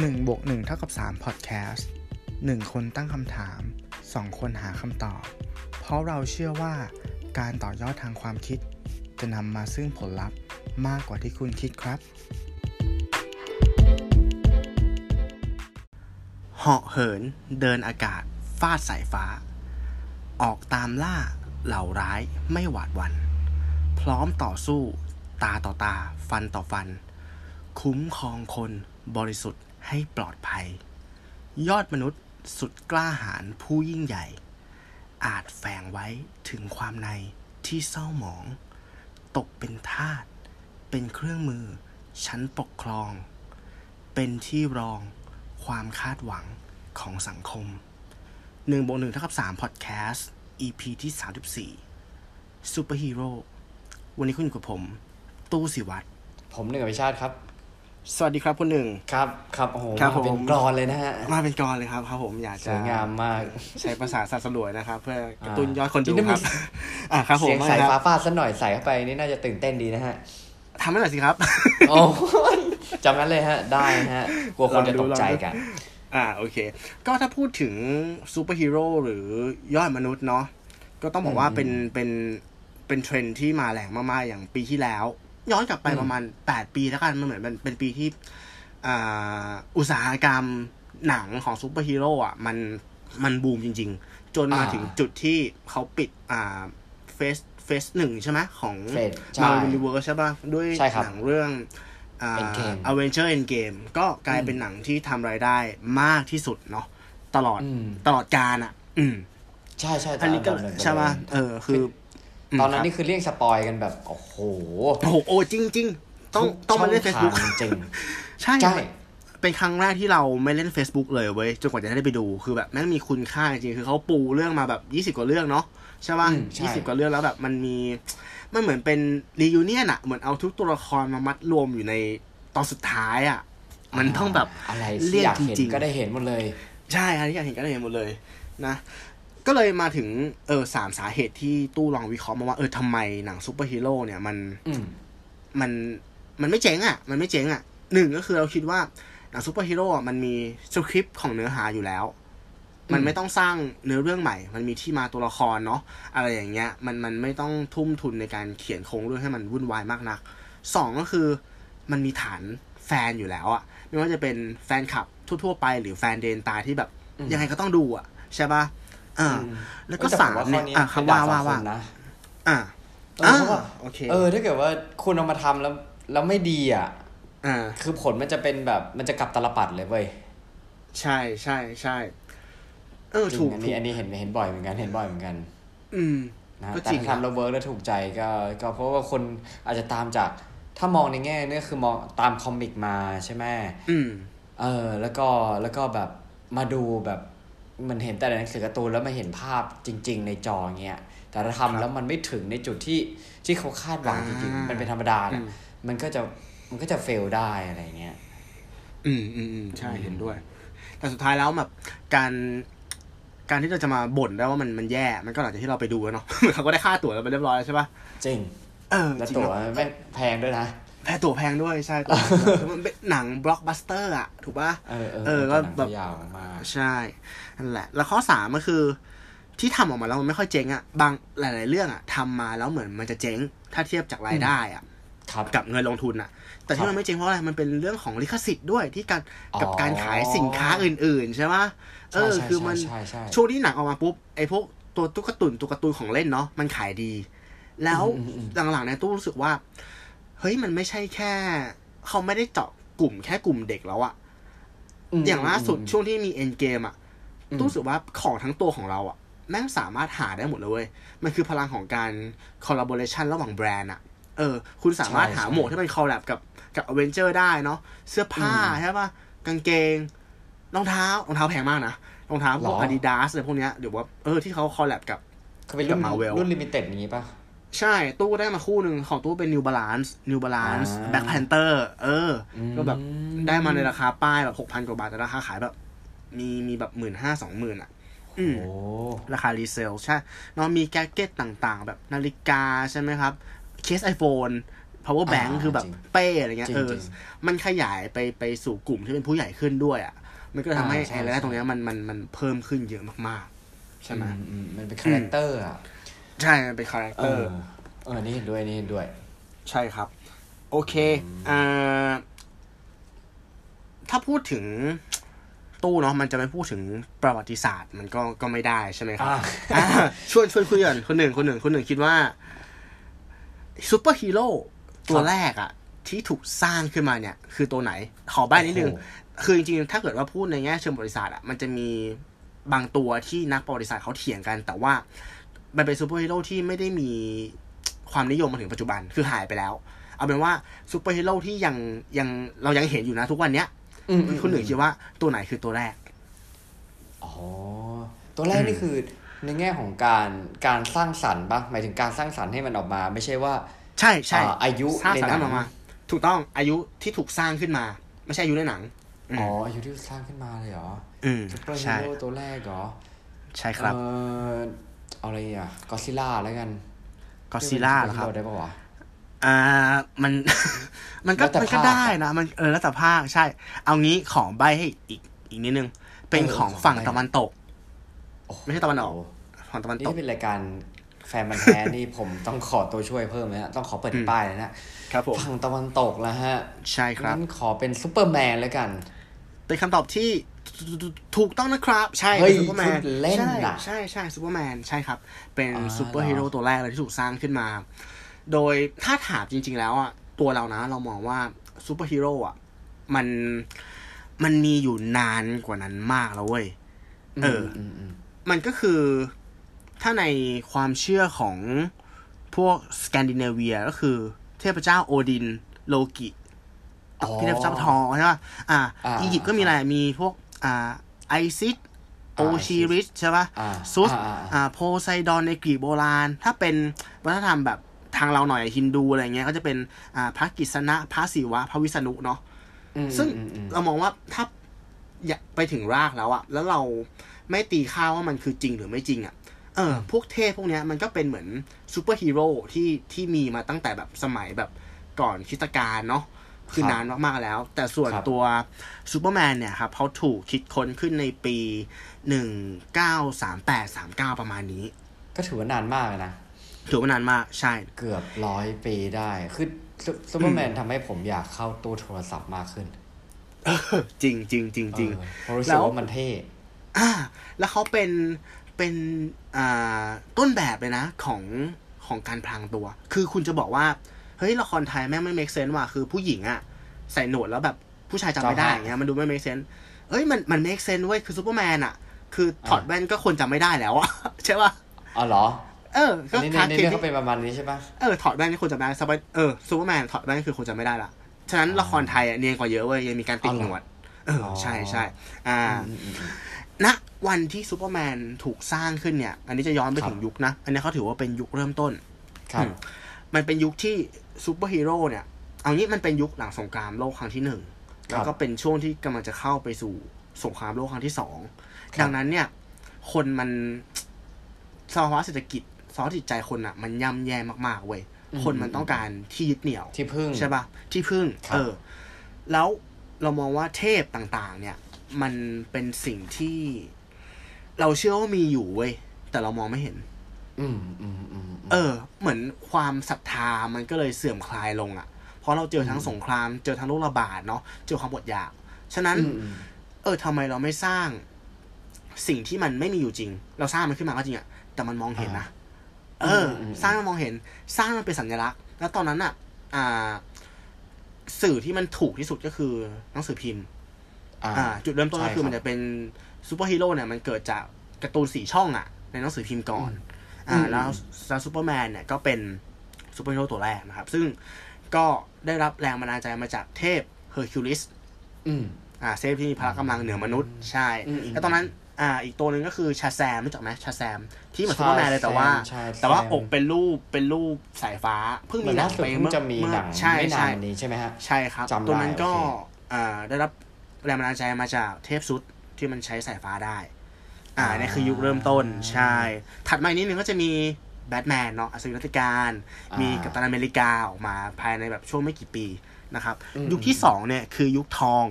1บวก1เท่ากับ3 Podcast 1 คนตั้งคำถาม 2 คนหาคำตอบ เพราะเราเชื่อว่าการต่อยอดทางความคิด จะนำมาซึ่งผลลัพธ์มากกว่าที่คุณคิดครับ เหาะเหิน เดินอากาศ ฟาดสายฟ้า ออกตามล่า เหล่าร้ายไม่หวาดวัน พร้อมต่อสู้ ตาต่อตา ฟันต่อฟัน คุ้มครองคนบริสุทธิ์ ให้ปลอดภัย ยอดมนุษย์สุดกล้าหาญผู้ยิ่งใหญ่ อาจแฝงไว้ถึงความในที่เศร้าหมอง ตกเป็นทาสเป็นเครื่องมือชั้นปกครอง เป็นที่รองความคาดหวังของสังคม1บวก1เท่ากับ3 Podcast EP ที่ 34 Super Hero วันนี้คุณอยู่กับผม ตู้สิวัตรผมหนึ่งอภิชาติครับ สวัสดีครับคุณหนึ่งครับครับโอ้โหครับมาเป็ผนมกรอนเลยนะฮะมาเป็นกรเลยครับครับผมอยากสจะวยงามมากใช้ภาษาสัตว์สลวยนะครับ เพื่อกระตุ้นอ่ายอดคนจริดูงๆครับมันอ่าครับผมเสียงสายคฟ้ารับฟาดสักหน่อยใส่เข้าไปนี่น่าจะตื่นเต้นดีนะฮะทำให้หน่อยสิครับโอ้ยจำนั้นเลยฮะ ได้ฮะกลัวคนจะตกใจกัน อ่าโอเค ก็ถ้าพูดถึงซูเปอร์ฮีโร่หรือยอดมนุษย์เนาะก็ต้องบอกว่าอืมเป็นเป็นเป็นเทรนด์ที่มาแรงมากๆ อย่างปีที่แล้ว ย้อนกลับไปอืมประมาณแปดปีแล้วกันมันเหมือนเป็นเป็นปีที่อ่าอุตสาหกรรมหนังของซูเปอร์ฮีโร่อะมันมันบูมจริง ๆ จนมาถึงจุดที่เขาปิดอ่า phase phase หนึ่งใช่ไหมของ phase ใช่ Marvel Universe ใช่ป่ะด้วยใช่ครับหนังเรื่องอ่า Endgame Avenger Endgame ก็กลายเป็นหนังที่ทำรายได้มากที่สุดเนาะตลอดอืมตลอดการอะ อืม ใช่ใช่อันนี้ก็ตหงใช่ป่ะเออคือม ตอนนั้นครับนี่คือเรียกสปอยกันแบบ โอ้โหโอ้โหโอ้จริงจริงๆต้องทุกต้องมาเล่นช่อง Facebook ทางจริงใช่ใช่เป็นครั้งแรกที่เราไม่เล่น Facebook เลยเว้ยจนกว่าจะได้ไปดูคือแบบแม่งมีคุณค่าจริงๆคือเขาปูเรื่องมาแบบยี่สิบกว่าเรื่องเนาะใช่ป่ะอืมใช่ยี่สิบกว่าเรื่องแล้วแบบมันมีมันเหมือนเป็น reunion อะเหมือนเอาทุกตัวละครมามัดรวมอยู่ในตอนสุดท้ายอะมันต้องแบบอะไรเรีที่ยกอยากเห็นจริงๆก็ได้เห็นหมดเลย ใช่อันนี้อยากเห็นก็ได้เห็นหมดเลยนะ ก็เลยมาถึงเออสามสาเหตุที่ตู้ลองวิเคราะห์มาว่าเออทำไมหนังซูเปอร์ฮีโร่เนี่ยมันอืมมันมันไม่เจ๋งอะ มันไม่เจ๋งอะหนึ่งก็คือเราคิดว่าหนังซูเปอร์ฮีโร่อะมันมีสคริปต์ของเนื้อหาอยู่แล้ว มันไม่ต้องสร้างเนื้อเรื่องใหม่ มันมีที่มาตัวละครเนาะอะไรอย่างเงี้ย มันมันไม่ต้องทุ่มทุนในการเขียนโครงเรื่องให้มันวุ่นวายมากนักสองก็คือมันมีฐานแฟนอยู่แล้วอะไม่ว่าจะเป็นแฟนคลับทั่ว ๆ ไปหรือแฟนเดนตาที่แบบอืมยังไงก็ต้องดูอะใช่ปะ อ่าอืมแล้วก็แต่สามผว่เนี่ยข้นี้อะเป็นคำว่าดบว่าสองว่าคนนะอ่าเออเพราะว่าโอเคเออ ถ้าเกิดว่าคุณเอามาทำแล้ว แล้วไม่ดีอะอ่า คือผลมันจะเป็นแบบมันจะกลับตลปัดเลยเว้ยใช่ใช่ใช่เออจริถูงกอันถูนี้กอันนี้เห็นเห็นบ่อยเหมือนกันเห็นบ่อยเหมือนกัน อืมนะก็แต่จริงถ้าทำแล้วเวิร์กแล้วถูกใจก็ ก็เพราะว่าคนอาจจะตามจากถ้ามองในแง่เนี่ยคือมองตามคอมิกมาใช่ไหมอืมเออ แล้วก็แล้วก็แบบมาดูแบบ มันเห็นแต่ในหนังสือการ์ตูนแล้วมาเห็นภาพจริง ๆ ในจอเงี้ยแต่ถ้าครับทำแล้วมันไม่ถึงในจุดที่ที่เขาคาดหวังจริงอ่าๆมันเป็นธรรมดาแหละอืมมันก็จะมันก็จะเฟลได้อะไรเงี้ยอืมอืมอืมใช่อืมเห็นด้วย แต่สุดท้ายแล้วแบบการการที่เราจะมาบ่นได้ว่ามันมันแย่ มันก็หลังจากที่เราไปดูแล้วเนาะเขาก็ได้ค่าตั๋วเราไปเรียบร้อยแล้วใช่ปะจริง เออแล้วจริงตั๋วเนอะแม่งแพงด้วยนะแพงตั๋วแพงด้วยใช่ตั๋วมันเป็นหนังบล็อกบัสเตอร์อะถูกปะเออเออ เออ ก็หนังแบบยาวมากใช่ นั่นแหละ แล้วข้อสามก็คือ ที่ทำออกมาแล้วมันไม่ค่อยเจ๊งอะบางหลาย ๆ เรื่องอะทำมาแล้วเหมือนมันจะเจ๊ง ถ้าเทียบจากรายได้อะครับกับเงินลงทุนอะแต่ครัที่บมันไม่เจ๊งเพราะอะไร มันเป็นเรื่องของลิขสิทธิ์ด้วยที่การอ๋อกับการขายสินค้าอื่น ๆ ใช่ปะเออใช่คือมันใช่ใช่ช่วงที่หนังออกมาปุ๊บไอ้พวกตัวตุ๊กตาตุนตุ๊กตาตุนของเล่นเนาะมันขายดี แล้วอืมอืมอืมหลังๆเนี่ยตู้รู้สึกว่า เฮ้ยมันไม่ใช่แค่ เขาไม่ได้เจาะกลุ่มแค่กลุ่มเด็กแล้วอะมอย่างล่าสุดอืมช่วงที่มีเอ็นเกมอะอืม ตู้รู้สึกว่าของทั้งตัวของเราอะแม่งสามารถหาได้หมดเลยเว้ย มันคือพลังของการ collaboration ระหว่างแบรนด์อะเออ คุณสามารถหาหมวกที่เป็น collab กับกับอเวนเจอร์ได้เนาะ เสื้อผ้าใช่ปะกางเกง รองเท้า รองเท้าแพงมากนะ รองเท้าพวกหรออาดิดาสอะไรพวกเนี้ยหรือว่าเออที่เขา collab กับเขาเป็นรุ่นกับ Marvel รุ่น limited อย่างงี้ป่ะ ใช่ ตู้ได้มาคู่หนึ่งของตู้เป็น New Balance New Balance อ่า Black Panther เอออมก็แบบได้มาในราคาป้ายแบบหกพันกว่าบาทแต่ราคาขายแบบ มีมีแบบหมื่นห้าสองหมื่นอะอืมโอ้ราคา resale ใช่เนอะมี gadget ต่างๆ แบบนาฬิกาใช่ไหมครับ เคส iPhone power bank อ่าคือแบบจริงเป้อะไรเงี้ยจริงเออจริงมันขยายไปไปสู่กลุ่มที่เป็นผู้ใหญ่ขึ้นด้วยอะ มันก็เลยทำให้อ่าใช่ไอ้รายได้ใช่ตรงเนี้ยมันมันมันเพิ่มขึ้นเยอะมากๆ ใช่ไหมอือืมันเป็น character อะ ใช่ มันเป็น character เออ นี่เห็นด้วยนี่เห็นด้วย ใช่ครับ โอเคอ่าถ้าพูดถึง ตู้เนาะมันจะไม่พูดถึงประวัติศาสตร์ มันก็ก็ไม่ได้ใช่ไหมครับอ่าอ่าชวนชวนคุยกันคนหนึ่งคนหนึ่งคนหนึ่งคิดว่าซูเปอร์ฮีโร่ตัวแรกอะที่ถูกสร้างขึ้นมาเนี่ย คือตัวไหน ขอใบ้นิดนึงโอ้โหคือจริงๆ ถ้าเกิดว่าพูดในแง่เชิงประวัติศาสตร์อะมันจะมีบางตัวที่นักประวัติศาสตร์เขาเถียงกัน แต่ว่ามันเป็นซูเปอร์ฮีโร่ที่ไม่ได้มีความนิยมมาถึงปัจจุบันคือหายไปแล้ว เอาเป็นว่าซูเปอร์ฮีโร่ที่ยังยังเรายังเห็นอยู่นะทุกวันเนี้ยอืมอืม คุณหนึ่งคิดว่าตัวไหนคือตัวแรก อ๋อ ตัวแรกนี่คือในแง่ของการการสร้างสรรค์ปะหมายถึงการสร้างสรรค์ให้มันออกมา ไม่ใช่ว่า ใช่ใช่อ่าอายุสร้างในสรรหนัค์งออกมา ถูกต้องอายุที่ถูกสร้างขึ้นมา ไม่ใช่อายุในหนังมอ๋ออายุที่สร้างขึ้นมาเลยเหรออืมซุปเปอร์ฮีใช่โร่ตัวแรกเหรอใช่ครับ เออเอาอะไรอะก็ซิล่าแล้วกันก็ซิล่าเหรอครับซูปอฮีโได้ปะวะ อ่ามัน มันก็แล้วแต่มันก็ภาคได้นะ มันเออแล้วแต่ภาคใช่ เอางี้ของใบให้อีกอีกนิดนึง เป็นเออของของฝั่งใบ้ตะวันตกโอ้ไม่ใช่ตะวันออกโฝั่งตะวันนี่ตกถ้าเป็นรายการแฟนมันธุ์แท้นี่ผมต้องขอตัวช่วยเพิ่มเลยนะต้องขอเปิดอืมป้ายเลยนะครับผมฝั่งตะวันตกแล้วฮะ ใช่ครับงั้นขอเป็นซูเปอร์แมนแล้วกัน เป็นคำตอบที่ถูกต้องนะครับ ใช่เฮ้ยซูเปอร์แมนคุณเล่นใช่น่ะใช่ใช่ซูเปอร์แมนใช่ครับ เป็นอ่าซูเปอร์ฮีโร่เหรอตัวแรกเลยที่ถูกสร้างขึ้นมา โดยถ้าถามจริง ๆ แล้วอะตัวเรานะ เรามองว่าซูเปอร์ฮีโร่อะมันมันมีอยู่นานกว่านั้นมากแล้วเว้ย เอออมมมันก็คือถ้าในความเชื่อของพวกสแกนดิเนเวียก็คือเทพเจ้าโอดินโลกิอ๋อพี่เทพเจ้าทองใช่ป่ะอ่าอ่า อียิปต์ก็มีอะไร มีพวก อ่า ไอซิสโออ่าชิริสใช่ป่ะอ่าซุสอ่าอ่าอ่า โพไซดอนในกรีกโบราณ ถ้าเป็นวัฒนธรรมแบบ ทางเราหน่อยฮินดูอะไรเงี้ยก็จะเป็นอ่าพระกิษณะพระศิวะพระวิษณุเนาะอืมซึ่งอืมอืมเรามองว่าถ้าอยากไปถึงรากแล้วอะแล้วเราไม่ตีค่าว่ามันคือจริงหรือไม่จริงอะเออ พวกเทพพวกเนี้ยมันก็เป็นเหมือนซูเปอร์ฮีโร่ที่ที่มีมาตั้งแต่แบบสมัยแบบก่อนคริสตกาลเนาะคือครับนานมากๆแล้ว แต่ส่วนครับตัวซูเปอร์แมนเนี่ยครับเขาถูกคิดค้นขึ้นในปีหนึ่งเก้าสามแปดสามเก้าประมาณนี้ ก็ถือว่านานมากเลยนะ ถือว่านานมากใช่ เกือบร้อยปีได้ คือซูเปอร์แมนทำให้ผมอยากเข้าตู้โทรศัพท์มากขึ้น จริงจริงจริงจริงเออเพราะรู้สึกแล้วว่ามันเท่อ่า แล้วเขาเป็นเป็นอ่าต้นแบบเลยนะของของการพลางตัว คือคุณจะบอกว่า เฮ้ย ละครไทยแม่งไม่ make sense ว่ะ คือผู้หญิงอะใส่หนวดแล้วแบบผู้ชายจำไม่ได้อย่างเงี้ย มันดูไม่ make sense เอ้ย มันมัน make sense เว้ย คือซูเปอร์แมนอะคือถอดแว่นก็คนจำไม่ได้แล้วอะใช่ป่ะ อ๋อเหรอ เอออัก็นนี้ในทาร์ในเกเรื่องที่เขาเป็นประมาณนี้ใช่ปะเออถอดแว่นนี่คนจำไม่ได้สไปเออซูเปอร์แมนถอดแว่นคือคนจำไม่ได้ละฉะนั้นอ๋อละครไทยอะเนียนกว่าเยอะเว้ยยังมีการติดอ๋อเหรอหนวด เออใช่ใช่อ่าอืมอืมอืมณวันที่ซูเปอร์แมนถูกสร้างขึ้นเนี่ย อันนี้จะย้อนไปครับถึงยุคนะ อันนี้เขาถือว่าเป็นยุคเริ่มต้นครับอืมมันเป็นยุคที่ซูเปอร์ฮีโร่เนี่ย เอางี้มันเป็นยุคหลังสงครามโลกครั้งที่หนึ่งครับแล้วก็เป็นช่วงที่กำลังจะเข้าไปสู่สงครามโลกครั้งที่สองครับดังนั้นเนี่ย คนมันสภาวะเศรษฐกิจ สภาวะจิตใจคนอะมันย่ำแย่มากๆเว้ยคนมันต้องการที่ยึดเหนี่ยวที่พึ่งใช่ปะที่พึ่ง เออ แล้วเรามองว่าเทพต่างๆ เนี่ย มันเป็นสิ่งที่ เราเชื่อว่ามีอยู่เว้ยแต่เรามองไม่เห็น อืมอืมอืมเออ เหมือนความศรัทธามันก็เลยเสื่อมคลายลงอะ่ะเพราะเราเจอทั้งสงคราม เจอทั้งโรคระบาดเนาะเจอความอดอยาก ฉะนั้น เออทำไมเราไม่สร้าง สิ่งที่มันไม่มีอยู่จริง เราสร้างมันขึ้นมาก็จริงอะแต่มันมองเห็นนะ เอออมสร้างมันมองเห็น สร้างมันเป็นสัญลักษณ์ แล้วตอนนั้นอะอ่า สื่อที่มันถูกที่สุดก็คือหนังสือพิมพ์อ่าอ่าจุดเริ่มต้นใช่ก็คือครับมันจะเป็นซูเปอร์ฮีโร่เนี่ยมันเกิดจากการ์ตูนสี่ช่องอะในหนังสือพิมพ์ก่อน อ่าอืมแล้วแล้วซูเปอร์แมนเนี่ยก็เป็นซูเปอร์ฮีโร่ตัวแรกนะครับ ซึ่งก็ได้รับแรงบันดาลใจมาจากเทพเฮอร์คิวลิสอืมอ่าเทพที่มีพละกำลังเหนือมนุษย์ ใช่อืมอืมแล้วตอนนั้น อ่า อีกตัวหนึ่งก็คือ Shazam รู้จักไหม Shazam ที่เหมือนซูเปอร์แมนเลยแต่ว่าใช่ใช่แต่ว่าอกเป็นรูปเป็นรูปสายฟ้าเพิ่งเหมืมีอนหนัล่างสุดไปเพิ่งจะมีหนังใช่ไม่นาใช่ นนี้ใช่ไหมฮะ ใช่ครับ จำได้ตัวนั้นก็โอเค อ่าได้รับแรงบันดาลใจมาจากเทพซุสที่มันใช้สายฟ้าได้ อ่าอ่านี่คือยุคเริ่มต้นใช่ ถัดมาอีกนิดนึงก็จะมีแบทแมนเนาะอัศวินรัตติกาลามีมีกัปตันอเมริกาออกมาภายในแบบช่วงไม่กี่ปีนะครับอืมยุคที่สองเนี่ยคือยุคทอง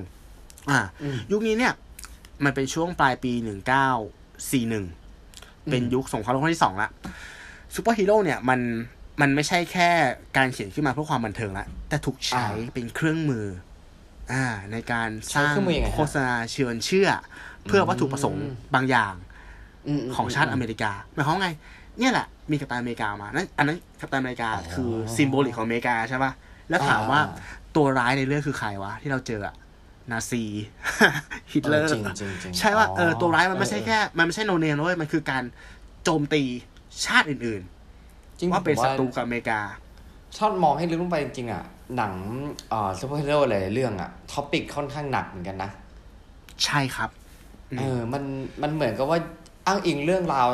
อ่าอืมยุคนี้เนี่ย มันเป็นช่วงปลายปีหนึ่งเก้าสี่หนึ่งเป็นยุคสงครามโลกครั้งที่สองละซูเปอร์ฮีโร่เนี่ยมันมันไม่ใช่แค่การเขียนขึ้นมาเพื่อความบันเทิงละแต่ถูกใช้เป็นเครื่องมือ อ่า ในการสร้างใช้เครื่องมือยังไงฮะโฆษณาชวนเชื่อ เพื่อวัตถุประสงค์อืมบางอย่างของชาติอเมริกาหมายความว่าไง เนี่ยแหละ มีกัปตันอเมริกามานั่นอันนั้นกัปตันอเมริกาอ๋อคือ symbolic ของอเมริกาใช่ป่ะแล้วถามว่าอ่าตัวร้ายในเรื่องคือใครวะที่เราเจออะ นาซีฮิตเลอร์จริงจริงจริงใช่ว่าเอออ๋อตัวร้ายมันไม่ใช่เออแค่ มันไม่ใช่ no name เลยมันคือการโจมตีชาติอื่นจริงๆว่าเป็นผมศัตรูกับอเมริกาชอบมองให้ลึกลงไปจริงๆอะ หนังเอ่อซูเปอร์ฮีโร่หลายๆเรื่องอะ topic ค่อนข้างหนักเหมือนกันนะ ใช่ครับอืมเออมันมันเหมือนกับว่าอ้างอิงเรื่องราว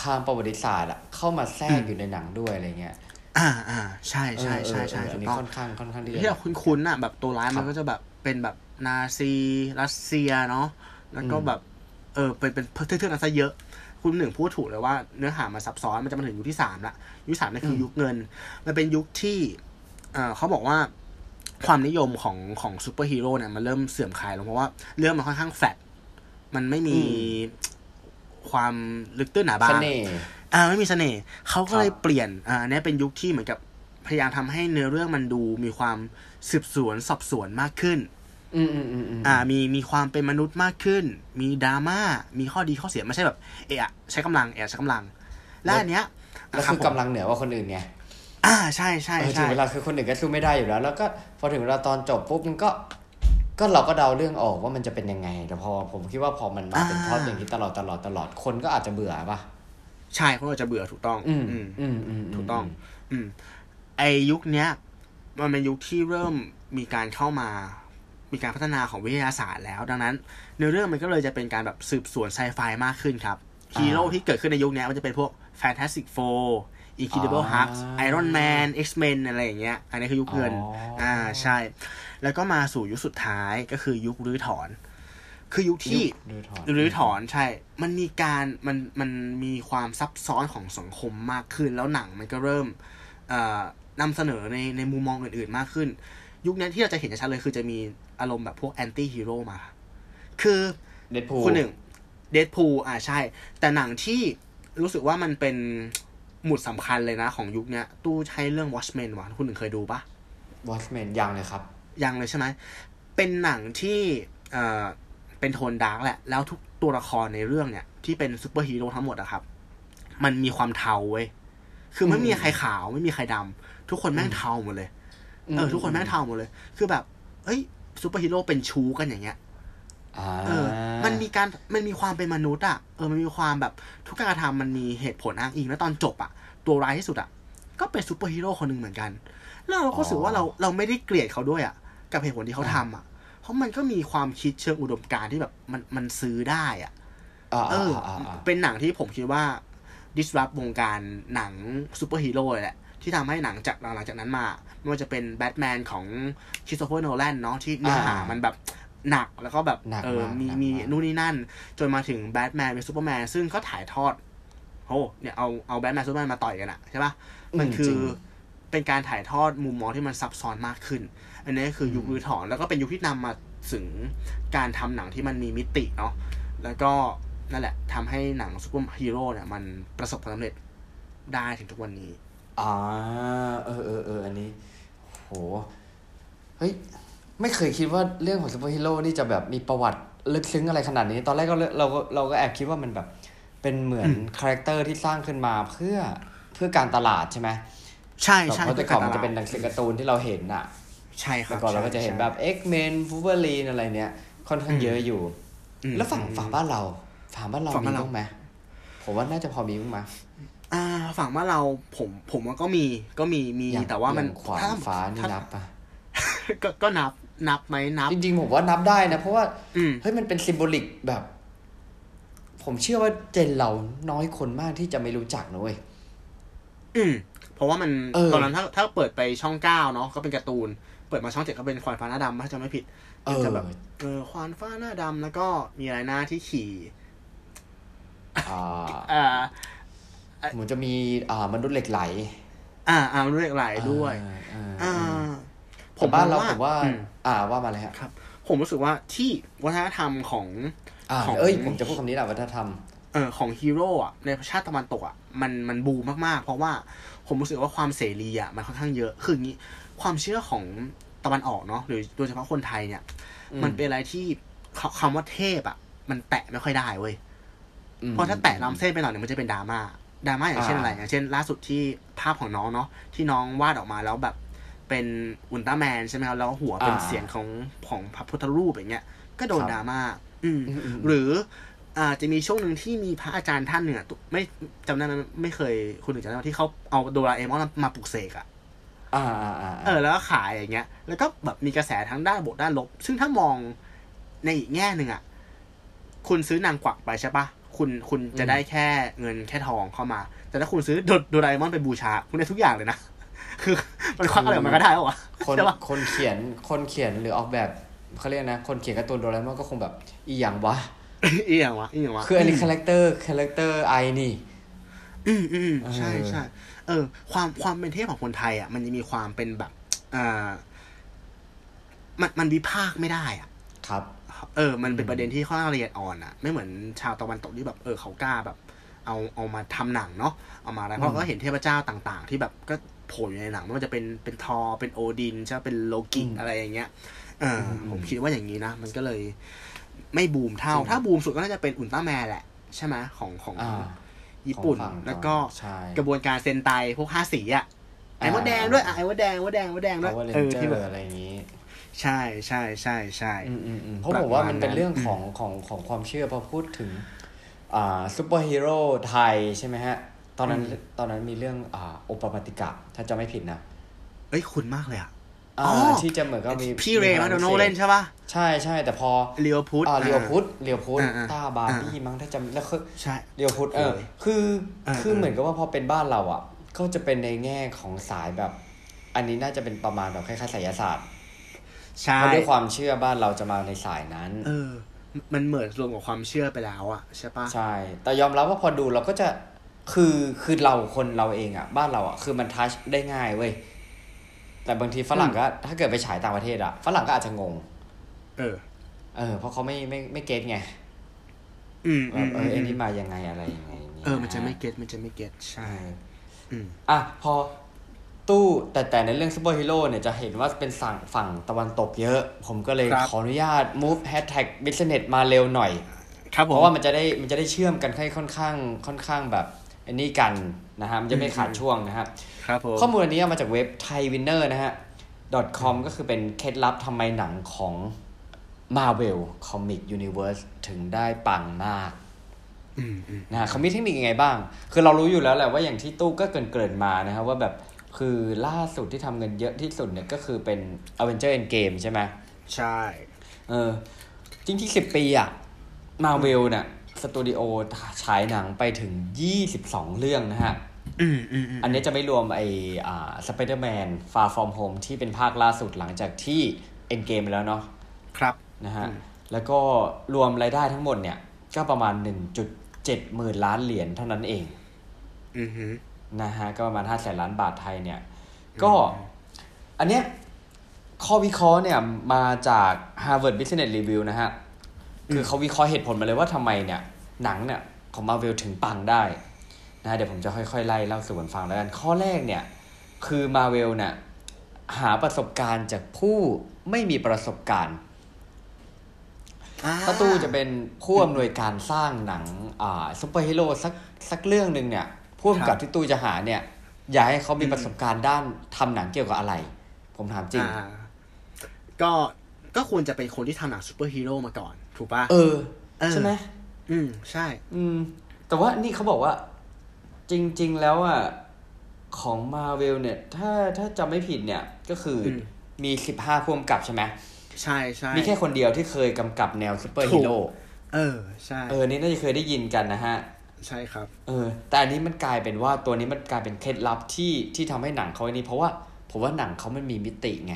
ทางประวัติศาสตร์อะเข้ามาแทรกอยู่ในหนังด้วยอะไรเงี้ยอ่าอ่าใช่ใช่ใช่เออใช่เออเอออัถูนกนี้ต้องค่อนข้างค่อนข้างที่ที่เราจะคุ้นๆน่ะแบบตัวร้ายครัมันบก็จะแบบเป็นแบบ นาซีรัสเซียเนาะแล้วก็อืมแบบเออเป็นเป็นเทือกๆนั้นซะเยอะ คุณหนึ่งพูดถูกเลยว่าเนื้อหามันซับซ้อนมันจะมาถึงยุคที่สามละยุคสามนี่คืออยุคเงิน มันเป็นยุคที่เออเขาบอกว่าความนิยมของของซูเปอร์ฮีโร่เนี่ยมันเริ่มเสื่อมคลายลงเพราะว่าเรื่องมันค่อนข้างแฟลตมันไม่มีอืความลึกตื้นหนาบาเสงน่ห์อ่าไม่มีเสน่ห์เขาก็เลยครับเปลี่ยนอ่าอันนี้เป็นยุคที่เหมือนกับพยายามทำให้เนื้อเรื่องมันดูมีความสืบสวนสอบสวนมากขึ้น อืมอืมอืมอืมอ่า มีมีความเป็นมนุษย์มากขึ้น มีดราม่ามีข้อดีข้อเสียไม่ใช่แบบ เอะอะใช้กำลังเอะอะใช้กำลัง และอันเนี้ยแล้วนะรับคือผมกำลังเหนือกว่าคนอื่นไงอ่าใช่ใช่เออถึใช่งเวลาคือคนอื่นก็สู้ไม่ได้อยู่แล้ว แล้วก็พอถึงเวลาตอนจบปุ๊บมันก็ ก็เราก็เดาเรื่องออกว่ามันจะเป็นยังไง แต่พอผมคิดว่าพอมันมาเป็นพล็อตอย่างนี้ตลอดตลอดตลอดคนก็อาจจะเบื่อป่ะใช่เพราะเราจะเบื่อถูกต้องอืมอืมอืมอืมถูกต้อง อืมไอยุคเนี้ย มันเป็นยุคที่เริ่มมีการเข้ามา มีการพัฒนาของวิทยาศาสตร์แล้ว ดังนั้นเนื้อเรื่องมันก็เลยจะเป็นการแบบสืบสวนไซไฟมากขึ้นครับฮีโร่ที่เกิดขึ้นในยุคเนี้ยมันจะเป็นพวก Fantastic Four Incredible Hulk Iron Man X-Men อะไรอย่างเงี้ย อันนี้คือยุคเงิน อ่าใช่ แล้วก็มาสู่ยุคสุดท้ายก็คือยุครื้อถอน คือยุคที่รื้อถอนรื้อถอนใช่ มันมีการมันมันมีความซับซ้อนของสังคมมากขึ้น แล้วหนังมันก็เริ่มเอ่อนำเสนอในในมุมมองอื่นๆมากขึ้น ยุคนั้นที่เราจะเห็นชัดเลยคือจะมี อารมณ์แบบพวก anti-hero มา คือเดดพูคนหนึ่งเด p พูอ่าใช่ แต่หนังที่รู้สึกว่ามันเป็นหมุดสำคัญเลยนะของยุคเนี้ย ต้องใช้เรื่อง Watchmen ว่ะคุณหนึ่งเคยดูปะ Watchmen ยังเลยครับ ยังเลยใช่ไหม เป็นหนังที่เอ่อเป็นโทน dark แหละ แล้วทุกตัวละครในเรื่องเนี่ย ที่เป็นซูเปอร์ฮีโร่ทั้งหมดอะครับ มันมีความเทาเว้ย คือไม่มีใครขาวไม่มีใครดำทุกคนแม่งเทาหมดเลย เออ ทุกคนแม่งเทาหมดเลย คือแบบ เอ้ย ซูเปอร์ฮีโร่เป็นชู้กันอย่างเงี้ยอ่าเออ มันมีการมันมีความเป็นมนุษย์อะเออมันมีความแบบทุกการกระทำมันมีเหตุผลอ้างอิงแล้วตอนจบอะ ตัวร้ายที่สุดอะ ก็เป็นซูเปอร์ฮีโร่คนหนึ่งเหมือนกัน แล้วเราก็รู้สึกว่าเราเราไม่ได้เกลียดเขาด้วยอะ กับเหตุผลที่เขาทำอะ เพราะมันก็มีความคิดเชิงอุดมการณ์ที่แบบมันมันซื้อได้อะอ่าเอออ่าอ่าเป็นหนังที่ผมคิดว่า disrupt วงการหนังซูเปอร์ฮีโร่เลยแหละที่ทำให้หนังจากหลังจากนั้นมา ไม่ว่าจะเป็นแบทแมนของค h ิสโตเฟอร์โนแลนเนาะที่เนื้อหามันแบบหนักแล้วก็แบบหนักเออมากมีหนักมีมากนู่นนี่นั่น จนมาถึงแบทแมนเป็นซูเปอร์แมนซึ่งก็ถ่ายทอดโอ้เนี่ยเอาเอาแบทแมนซูเปอร์แมนมาต่อยกันอะใช่ปะมันคือจริงเป็นการถ่ายทอดมุมมองที่มันซับซ้อนมากขึ้น อันนี้คือยุครื้อถอนแล้วก็เป็นยุคที่นำมาถึงการทำหนังที่มันมีมิติเนาะแล้วก็นั่นแหละทำให้หนังซูเปอร์ฮีโร่เนี่ยมันประสบความสำเร็จได้ถึงทุกวันนี้ อ่าเออเออเอออันนี้ โหเฮ้ยไม่เคยคิดว่าเรื่องของซูเปอร์ฮีโร่นี่จะแบบมีประวัติลึกซึ้งอะไรขนาดนี้ ตอนแรกก็เลยเราก็เราก็แอบคิดว่ามันแบบเป็นเหมือนคาแรคเตอร์ที่สร้างขึ้นมาเพื่อเพื่อการตลาดใช่ไหมใช่แบบใช่เพราะแต่ก่อนมันจะเป็นหนังสือการ์ตูนที่เราเห็นน่ะ ใช่ครัแต่ก่อนเราก็จะเห็นแบบใช่ X-Men w o l v e r i n e อะไรเนี้ยค่อนข้างเยอะอยู่อืมแล้วฝั่งฝั่งบ้านเรา ฝั่งบ้านเราฝั่งมีบ้านเราบ้างไหมผมว่าน่าจะพอมีบ้างไหม อ่า ฝั่งว่านเราผมผมว่าก็มีก็มีมีอย่างแต่ว่ามันอย่งขวานถ้ฟ้านี่ถ้นับปะก็ก็นับนับไหมนับ จริงๆ ผมว่านับได้นะ เพราะว่าอืมเฮ้ยมันเป็นซิมโบลิกแบบ ผมเชื่อว่าเจนเราน้อยคนมากที่จะไม่รู้จักนะเว้ยอืม เพราะว่ามันเออตอนนั้นถ้าถ้าเปิดไปช่องเก้าเนาะก็เป็นการ์ตูน เปิดมาช่องเจ็ดก็เป็นควานฟ้าหน้าดำถ้าจะไม่ผิดเออจะแบบเออควานฟ้าหน้าดำแล้วก็มีอะไรหน้าที่ขี่อ่าอ่า เหมือนจะมีอ่ามนุษย์เหล็กไหล อ่าอ่าเรียกหลายด้วยอ่าอ่าอ่าอ่าผผมมบ้านเราว่าผมว่าอืมอ่าว่ามาเลยฮะครับ ผมรู้สึกว่าที่วัฒนธรรมของอ่าของเอ้ยผมจะพูดคำนี้แหละวัฒนธรรมเออของฮีโร่อะในชาติตะวันตกอะมันมันบูมมากๆ เพราะว่าผมรู้สึกว่าความเสรีอะมันค่อนข้างเยอะคืออย่างนี้ความเชื่อของตะวันออกเนาะหรือโดยเฉพาะคนไทยเนี่ยอืมมันเป็นอะไรที่คคำว่าเทพอะมันแตะไม่ค่อยได้เว้ยอืมเพราะถ้าแตะล้ำเส้นไปหน่อยเนี่ยมันจะเป็นดราม่า ดราม่าอย่างเช่นอ่าอะไร อย่างเช่น ล่าสุดที่ภาพของน้องเนาะที่น้องวาดออกมาแล้วแบบเป็นอุลตร้าแมนใช่ไหมครับแล้วหัวเป็นเสียงของของพระพุทธรูปอย่างเงี้ย ก็โดนดราม่าอืมอืมอืมหรืออ่าจะมีช่วงหนึ่งที่มีพระอาจารย์ท่านหนึ่งอะตุไม่จำได้ไหมไม่เคยคุณถึงจำได้ไหมที่เขาเอาโดราเอมอนมาปลุกเสกอะอ่าอ่าอ่าเออ แล้วก็ขายอย่างเงี้ย แล้วก็แบบมีกระแสทั้งด้านบวกด้านลบ ซึ่งถ้ามองในอีกแง่หนึ่งอะคุณซื้อนางกวักไปใช่ปะ คุณคุณจะได้แค่เงินแค่ทองเข้ามา แต่ถ้าคุณซื้อโดโดราเอมอนไปบูชา คุณได้ทุกอย่างเลยนะ คือมันควักอะไรออกมาก็ได้วะคนใช่ปะคนเขียนคนเขียนหรือออกแบบเขาเรียกนะ คนเขียนการ์ตูนโดราเอมอนก็คงแบบอีหยังวะอีอย่างวะอีอย่างวะคืออันนี้คาแรคเตอร์คาแรคเตอร์ไอนี่ อืมอืมเออใช่ใช่เออ ความความเป็นเทพของคนไทยอะ มันจะมีความเป็นแบบอ่ามันมันวิพากษ์ไม่ได้อะ ครับ เออ มันเป็นประเด็นที่ค่อนข้างละเอียดอ่อนอะไม่เหมือนชาวตะวันตกที่แบบเออเขากล้าแบบ เอาเอามาทำหนังเนาะเอามาอะไรเพราะก็เห็นเทพเจ้าต่างๆ ที่แบบก็โผล่อยู่ในหนังไม่ว่าจะเป็นเป็นธอร์เป็นโอดินใช่ปะเป็นโลกิอืมอะไรอย่างเงี้ยเอออมผมคิดว่าอย่างนี้นะ มันก็เลยไม่บูมเท่าจริงถ้าบูมสุดก็น่าจะเป็นอุลตร้าแมนแหละ ใช่ไหมของของอ่าญี่ปุ่นของฝั่งแล้วก็ใช่กระบวนการเซนไตพวกห้าสีอะไอ้อ่ามดแดงด้วยอะไอ้มดแดงมดแดงมดแดงด้วย Power เออ Ranger ที่แบบอะไรอย่างนี้ ใช่ใช่ใช่ใช่อืมอืมอืมเพราะประผมว่ามันมาณเป็นนั้นเรื่องของของของความเชื่อพอพูดถึงอ่าซูเปอร์ฮีโร่ไทยใช่ไหมฮะ ตอนนั้นตอนนั้นมีเรื่องอ่าโอปปาติกะ ถ้าจะไม่ผิดนะ เอ้ยคุณมากเลยอะอ่าอ๋อที่จะเหมือนก็มีพี่เรย์พมาลัโดงโนพิศษเล่นใช่ป่ะใช่ใช่แต่พอเลียวพุทธอ่าเรียวพุทธเรียวพุทธอ่าอ่าต้าบาร์บี้มั้งถ้าจำแล้วคือใช่เรียวพุทธเออโอ้ยคืออ่าคืออ่าเหมือนกับว่าพอเป็นบ้านเราอะก็จะเป็นในแง่ของสายแบบ อันนี้น่าจะเป็นประมาณแบบคล้ายๆไสยศาสตร์ ใช่เพราะด้วยความเชื่อบ้านเราจะมาในสายนั้น เออ มันเหมือนรวมกับความเชื่อไปแล้วอะใช่ป่ะใช่ แต่ยอมรับว่าพอดูเราก็จะคือคือเราคนเราเองอะบ้านเราอะคือมัน touch ได้ง่ายเว้ยแต่บางทีฝรั่งก็ถ้าเกิดไปฉายต่างประเทศอะฝรั่งก็อาจจะงง เออ เออ เพราะเขาไม่ไม่ไม่ get ไงอืมแบบอืมเออือมไอ้นี่มายังไงอะไรยังไงอย่างงี้เออ มันจะไม่ get มันจะไม่ get ใช่ใช่อืมอะพอ ตู้แต่แต่ในเรื่องซูเปอร์ฮีโร่เนี่ยจะเห็นว่าเป็นฝั่งฝั่งตะวันตกเยอะ ผมก็เลยครับขออนุญาต move hashtag business มาเร็วหน่อยครับผมเพราะว่ามันจะได้มันจะได้เชื่อมกันให้ค่อนข้างค่อนข้างแบบอันนี้กันนะฮะมันจะไม่ขาดช่วงนะครับครับผมข้อมูลอันนี้เอามาจากเว็บ thaiwinner นะฮะ .com ก็คือเป็นเคล็ดลับทำไมหนังของ Marvel Comic Universe ถึงได้ปังมากอืมอืมนะฮะเขามีเทคนิคยังไงบ้าง คือเรารู้อยู่แล้วแหละว่าอย่างที่ตู้ก็เกรินเกรินๆมานะครับว่าแบบ คือล่าสุดที่ทำเงินเยอะที่สุดเนี่ยก็คือเป็น Avenger Endgame ใช่ไหมใช่ เออ จริงๆสิบปีอะมาเวลเนี่ยสตูดิโอฉายหนังไปถึง22เรื่องนะฮะอืมอืมอืมอันนี้จะไม่รวมไอ้อ่า Spider-Man Far From Home ที่เป็นภาคล่าสุดหลังจากที่ Endgame ไปแล้วเนาะครับนะฮะอืมแล้วก็รวมรายได้ทั้งหมดเนี่ย ก็ประมาณ1.7หมื่นล้านเหรียญเท่านั้นเอง อือฮึ นะฮะก็ประมาณ5แสนล้านบาทไทยเนี่ย ก็อันเนี้ยข้อวิเคราะห์เนี่ยมาจาก Harvard Business Review นะฮะ คือเขาวิเคราะห์เหตุผลมาเลยว่าทำไมเนี่ย หนังเนี่ยของ Marvel ถึงปังได้นะเดี๋ยวผมจะค่อยๆ ไล่เล่าสู่กันฟังแล้วกัน ข้อแรกเนี่ย คือ Marvel เนี่ยหาประสบการณ์จากผู้ไม่มีประสบการณ์อ่าถ้าตู้จะเป็นผู้อำนวยการสร้างหนังอ่าซุปเปอร์ฮีโร่สักสักเรื่องหนึ่งเนี่ย ผู้กำกับที่ตู้จะหาเนี่ย อยากให้เขามีประสบการณ์ด้านทำหนังเกี่ยวกับอะไร ผมถามจริงอ่าก็ก็ควรจะเป็นคนที่ทำหนังซูเปอร์ฮีโร่มาก่อนถูกป่ะเออเออใช่ไหมอืมใช่ อืม แต่ว่านี่เขาบอกว่า จริง ๆ แล้วอะของมาเวลเนี่ย ถ้าถ้าจำไม่ผิดเนี่ย ก็คืออมมีสิบห้าผู้กำกับใช่ไหมใช่ใช่มีแค่คนเดียวที่เคยกำกับแนวซูเปอร์ฮีโร่เออ ใช่ เออ นี่น่าจะเคยได้ยินกันนะฮะ ใช่ครับ เออ แต่อันนี้มันกลายเป็นว่าตัวนี้มันกลายเป็นเคล็ดลับที่ที่ทำให้หนังเขาอันนี้ เพราะว่าผมว่าหนังเขามันมีมิติไง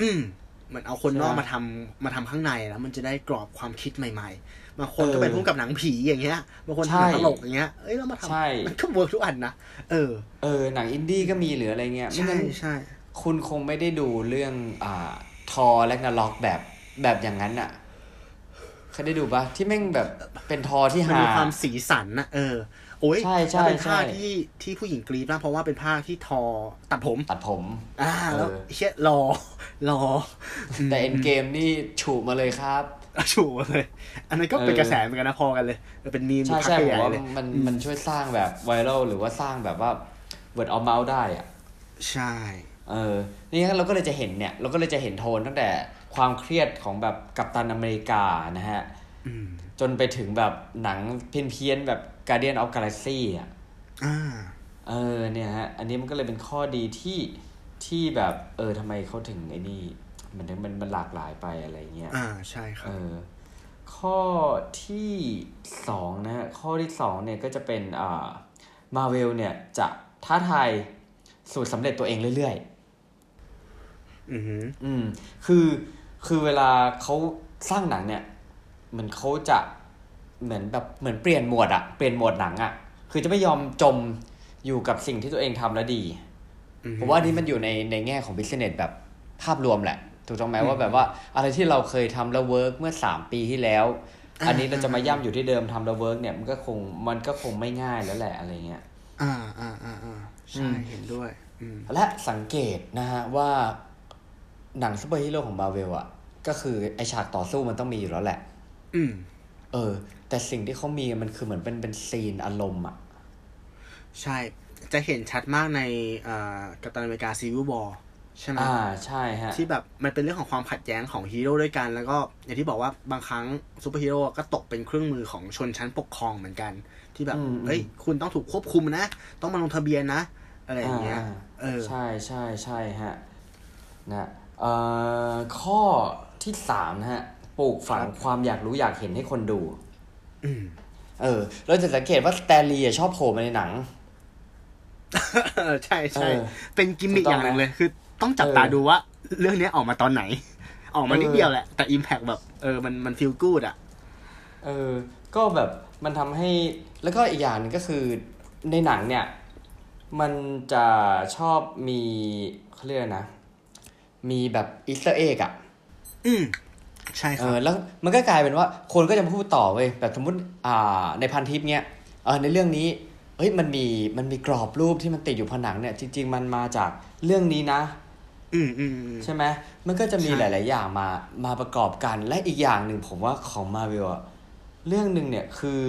อืมเหมือนเอาคนนอกใช่ไหมมาทำมาทำข้างในแล้วมันจะได้กรอบความคิดใหม่ๆบางคนก็เออเป็นพุ่งกับหนังผีอย่างเงี้ยบางคนใช่ทำหนังตลกอย่างเงี้ยเอ้ยเรามาทำใช่มันก็เวิร์กทุกอันนะเออ เออ หนังอินดี้ก็มีหรืออะไรเงี้ยไม่ใช่งั้นใช่คุณคงไม่ได้ดูเรื่องอ่าทอและนาล็อกแบบแบบอย่างนั้นอะ เคยได้ดูปะที่แม่งแบบเป็นทอที่มันหามีความสีสันนะเออโอ้ยใช่ใช่แล้วเป็นภาคใช่ที่ที่ผู้หญิงกรี๊ดมากเพราะว่าเป็นภาคที่ทอตัดผม ตัดผม อ่าแล้วเออเชี่ยรอรอ แต่เอ็นเกมนี่ฉูมาเลยครับชูเลย อันนั้นก็เป็นเออกระแสเหมือนกันนะพอกันเลยเออเป็นมีมอใช่ยู่พักใช่ผใหมญ่ว่าๆเลยมันมันช่วยสร้างแบบไวรัลหรือว่าสร้างแบบว่า word of mouth ได้อะ ใช่ เออ นี่งั้นเราก็เลยจะเห็นเนี่ย เราก็เลยจะเห็นโทนตั้งแต่ ความเครียดของแบบกัปตันอเมริกานะฮะอืมจนไปถึงแบบหนังเพี้ยนๆแบบ Guardian of Galaxy อะอ่าเออเนี่ยฮะ อันนี้มันก็เลยเป็นข้อดีที่ที่แบบเออทำไมเขาถึงไอ้นี่ มันมันมันหลากหลายไปอะไรเงี้ยอ่าใช่ครัเอบอข้อที่สองนะฮะ ข้อที่สองเนี่ยก็จะเป็นอ่ามาเวลเนี่ยจะท้าทายสูตรสำเร็จตัวเองเรื่อยๆ อือหืออืมคือ คือเวลาเขาสร้างหนังเนี่ยเหมือนเขาจะเหมือนแบบเหมือนเปลี่ยนโหมดอะเปลี่ยนโหมดหนังอะคือจะไม่ยอมจมอยู่กับสิ่งที่ตัวเองทำแล้วดีอือหือผมว่าอันนี้มันอยู่ในในแง่ของบิสเนสแบบภาพรวมแหละถูกต้องไหมว่าแบบว่าอะไรที่เราเคยทำแล้ว work เมื่อสามปีที่แล้ว อันนี้เราจะมาย่ำอยู่ที่เดิมทำแล้ว work เนี่ยมันก็คงมันก็คงไม่ง่ายแล้วแหละอะไรเงี้ยอ่าอ่าอ่าอ่าใช่อืมเห็นด้วยอืมและสังเกตนะฮะว่า หนังซูเปอร์ฮีโร่ของมาเวลอะก็คือไอฉากต่อสู้มันต้องมีอยู่แล้วแหละ อืม เออ แต่สิ่งที่เขามีมันคือเหมือนเป็นเป็น scene อารมณ์อะใช่ จะเห็นชัดมากในอ่า Captain America Civil Warใช่ไหมอ่าใช่ฮะ ที่แบบมันเป็นเรื่องของความขัดแย้งของฮีโร่ด้วยกัน แล้วก็อย่างที่บอกว่าบางครั้งซูเปอร์ฮีโร่ก็ตกเป็นเครื่องมือของชนชั้นปกครองเหมือนกัน ที่แบบอืมเอ้ยคุณต้องถูกควบคุมนะ ต้องมาลงทะเบียนนะ อะไรอย่างเงี้ยอ่าเออ ใช่ใช่ใช่ฮะนะเอ่อ ข้อที่สามนะฮะปลูกฝังครับความอยากรู้อยากเห็นให้คนดูอืมเออ เราจะสังเกตว่าสแตนลีย์อะชอบโผล่มาในหนังเออใช่ใช่เออเป็นกิมมิคถูกต้อองย่างหนึ่งไหมเลย คือ ต้องจับเออตาดูว่า เรื่องเนี้ยออกมาตอนไหน ออกมานิดเออเดียวแหละ แต่ impact แบบ เออ มันมัน feel good อะ เออ ก็แบบมันทำให้ แล้วก็อีกอย่างหนึ่งก็คือในหนังเนี่ย มันจะชอบมีเขาเรียกอะไรนะ มีแบบ Easter egg อะอืมใช่ครับเออแล้วมันก็กลายเป็นว่าคนก็จะมาพูดต่อเว้ยแบบสมมติอ่า ในพันทิปเนี้ยเออในเรื่องนี้เฮ้ยมันมีมันมีกรอบรูปที่มันติดอยู่ผนังเนี่ย จริง ๆ มันมาจากเรื่องนี้นะ อืมอืมอืมใช่ไหมมันก็จะมีใช่หลาย ๆ อย่างมามาประกอบกันและอีกอย่างหนึ่งผมว่าของมาเวลอะเรื่องหนึ่งเนี่ยคือ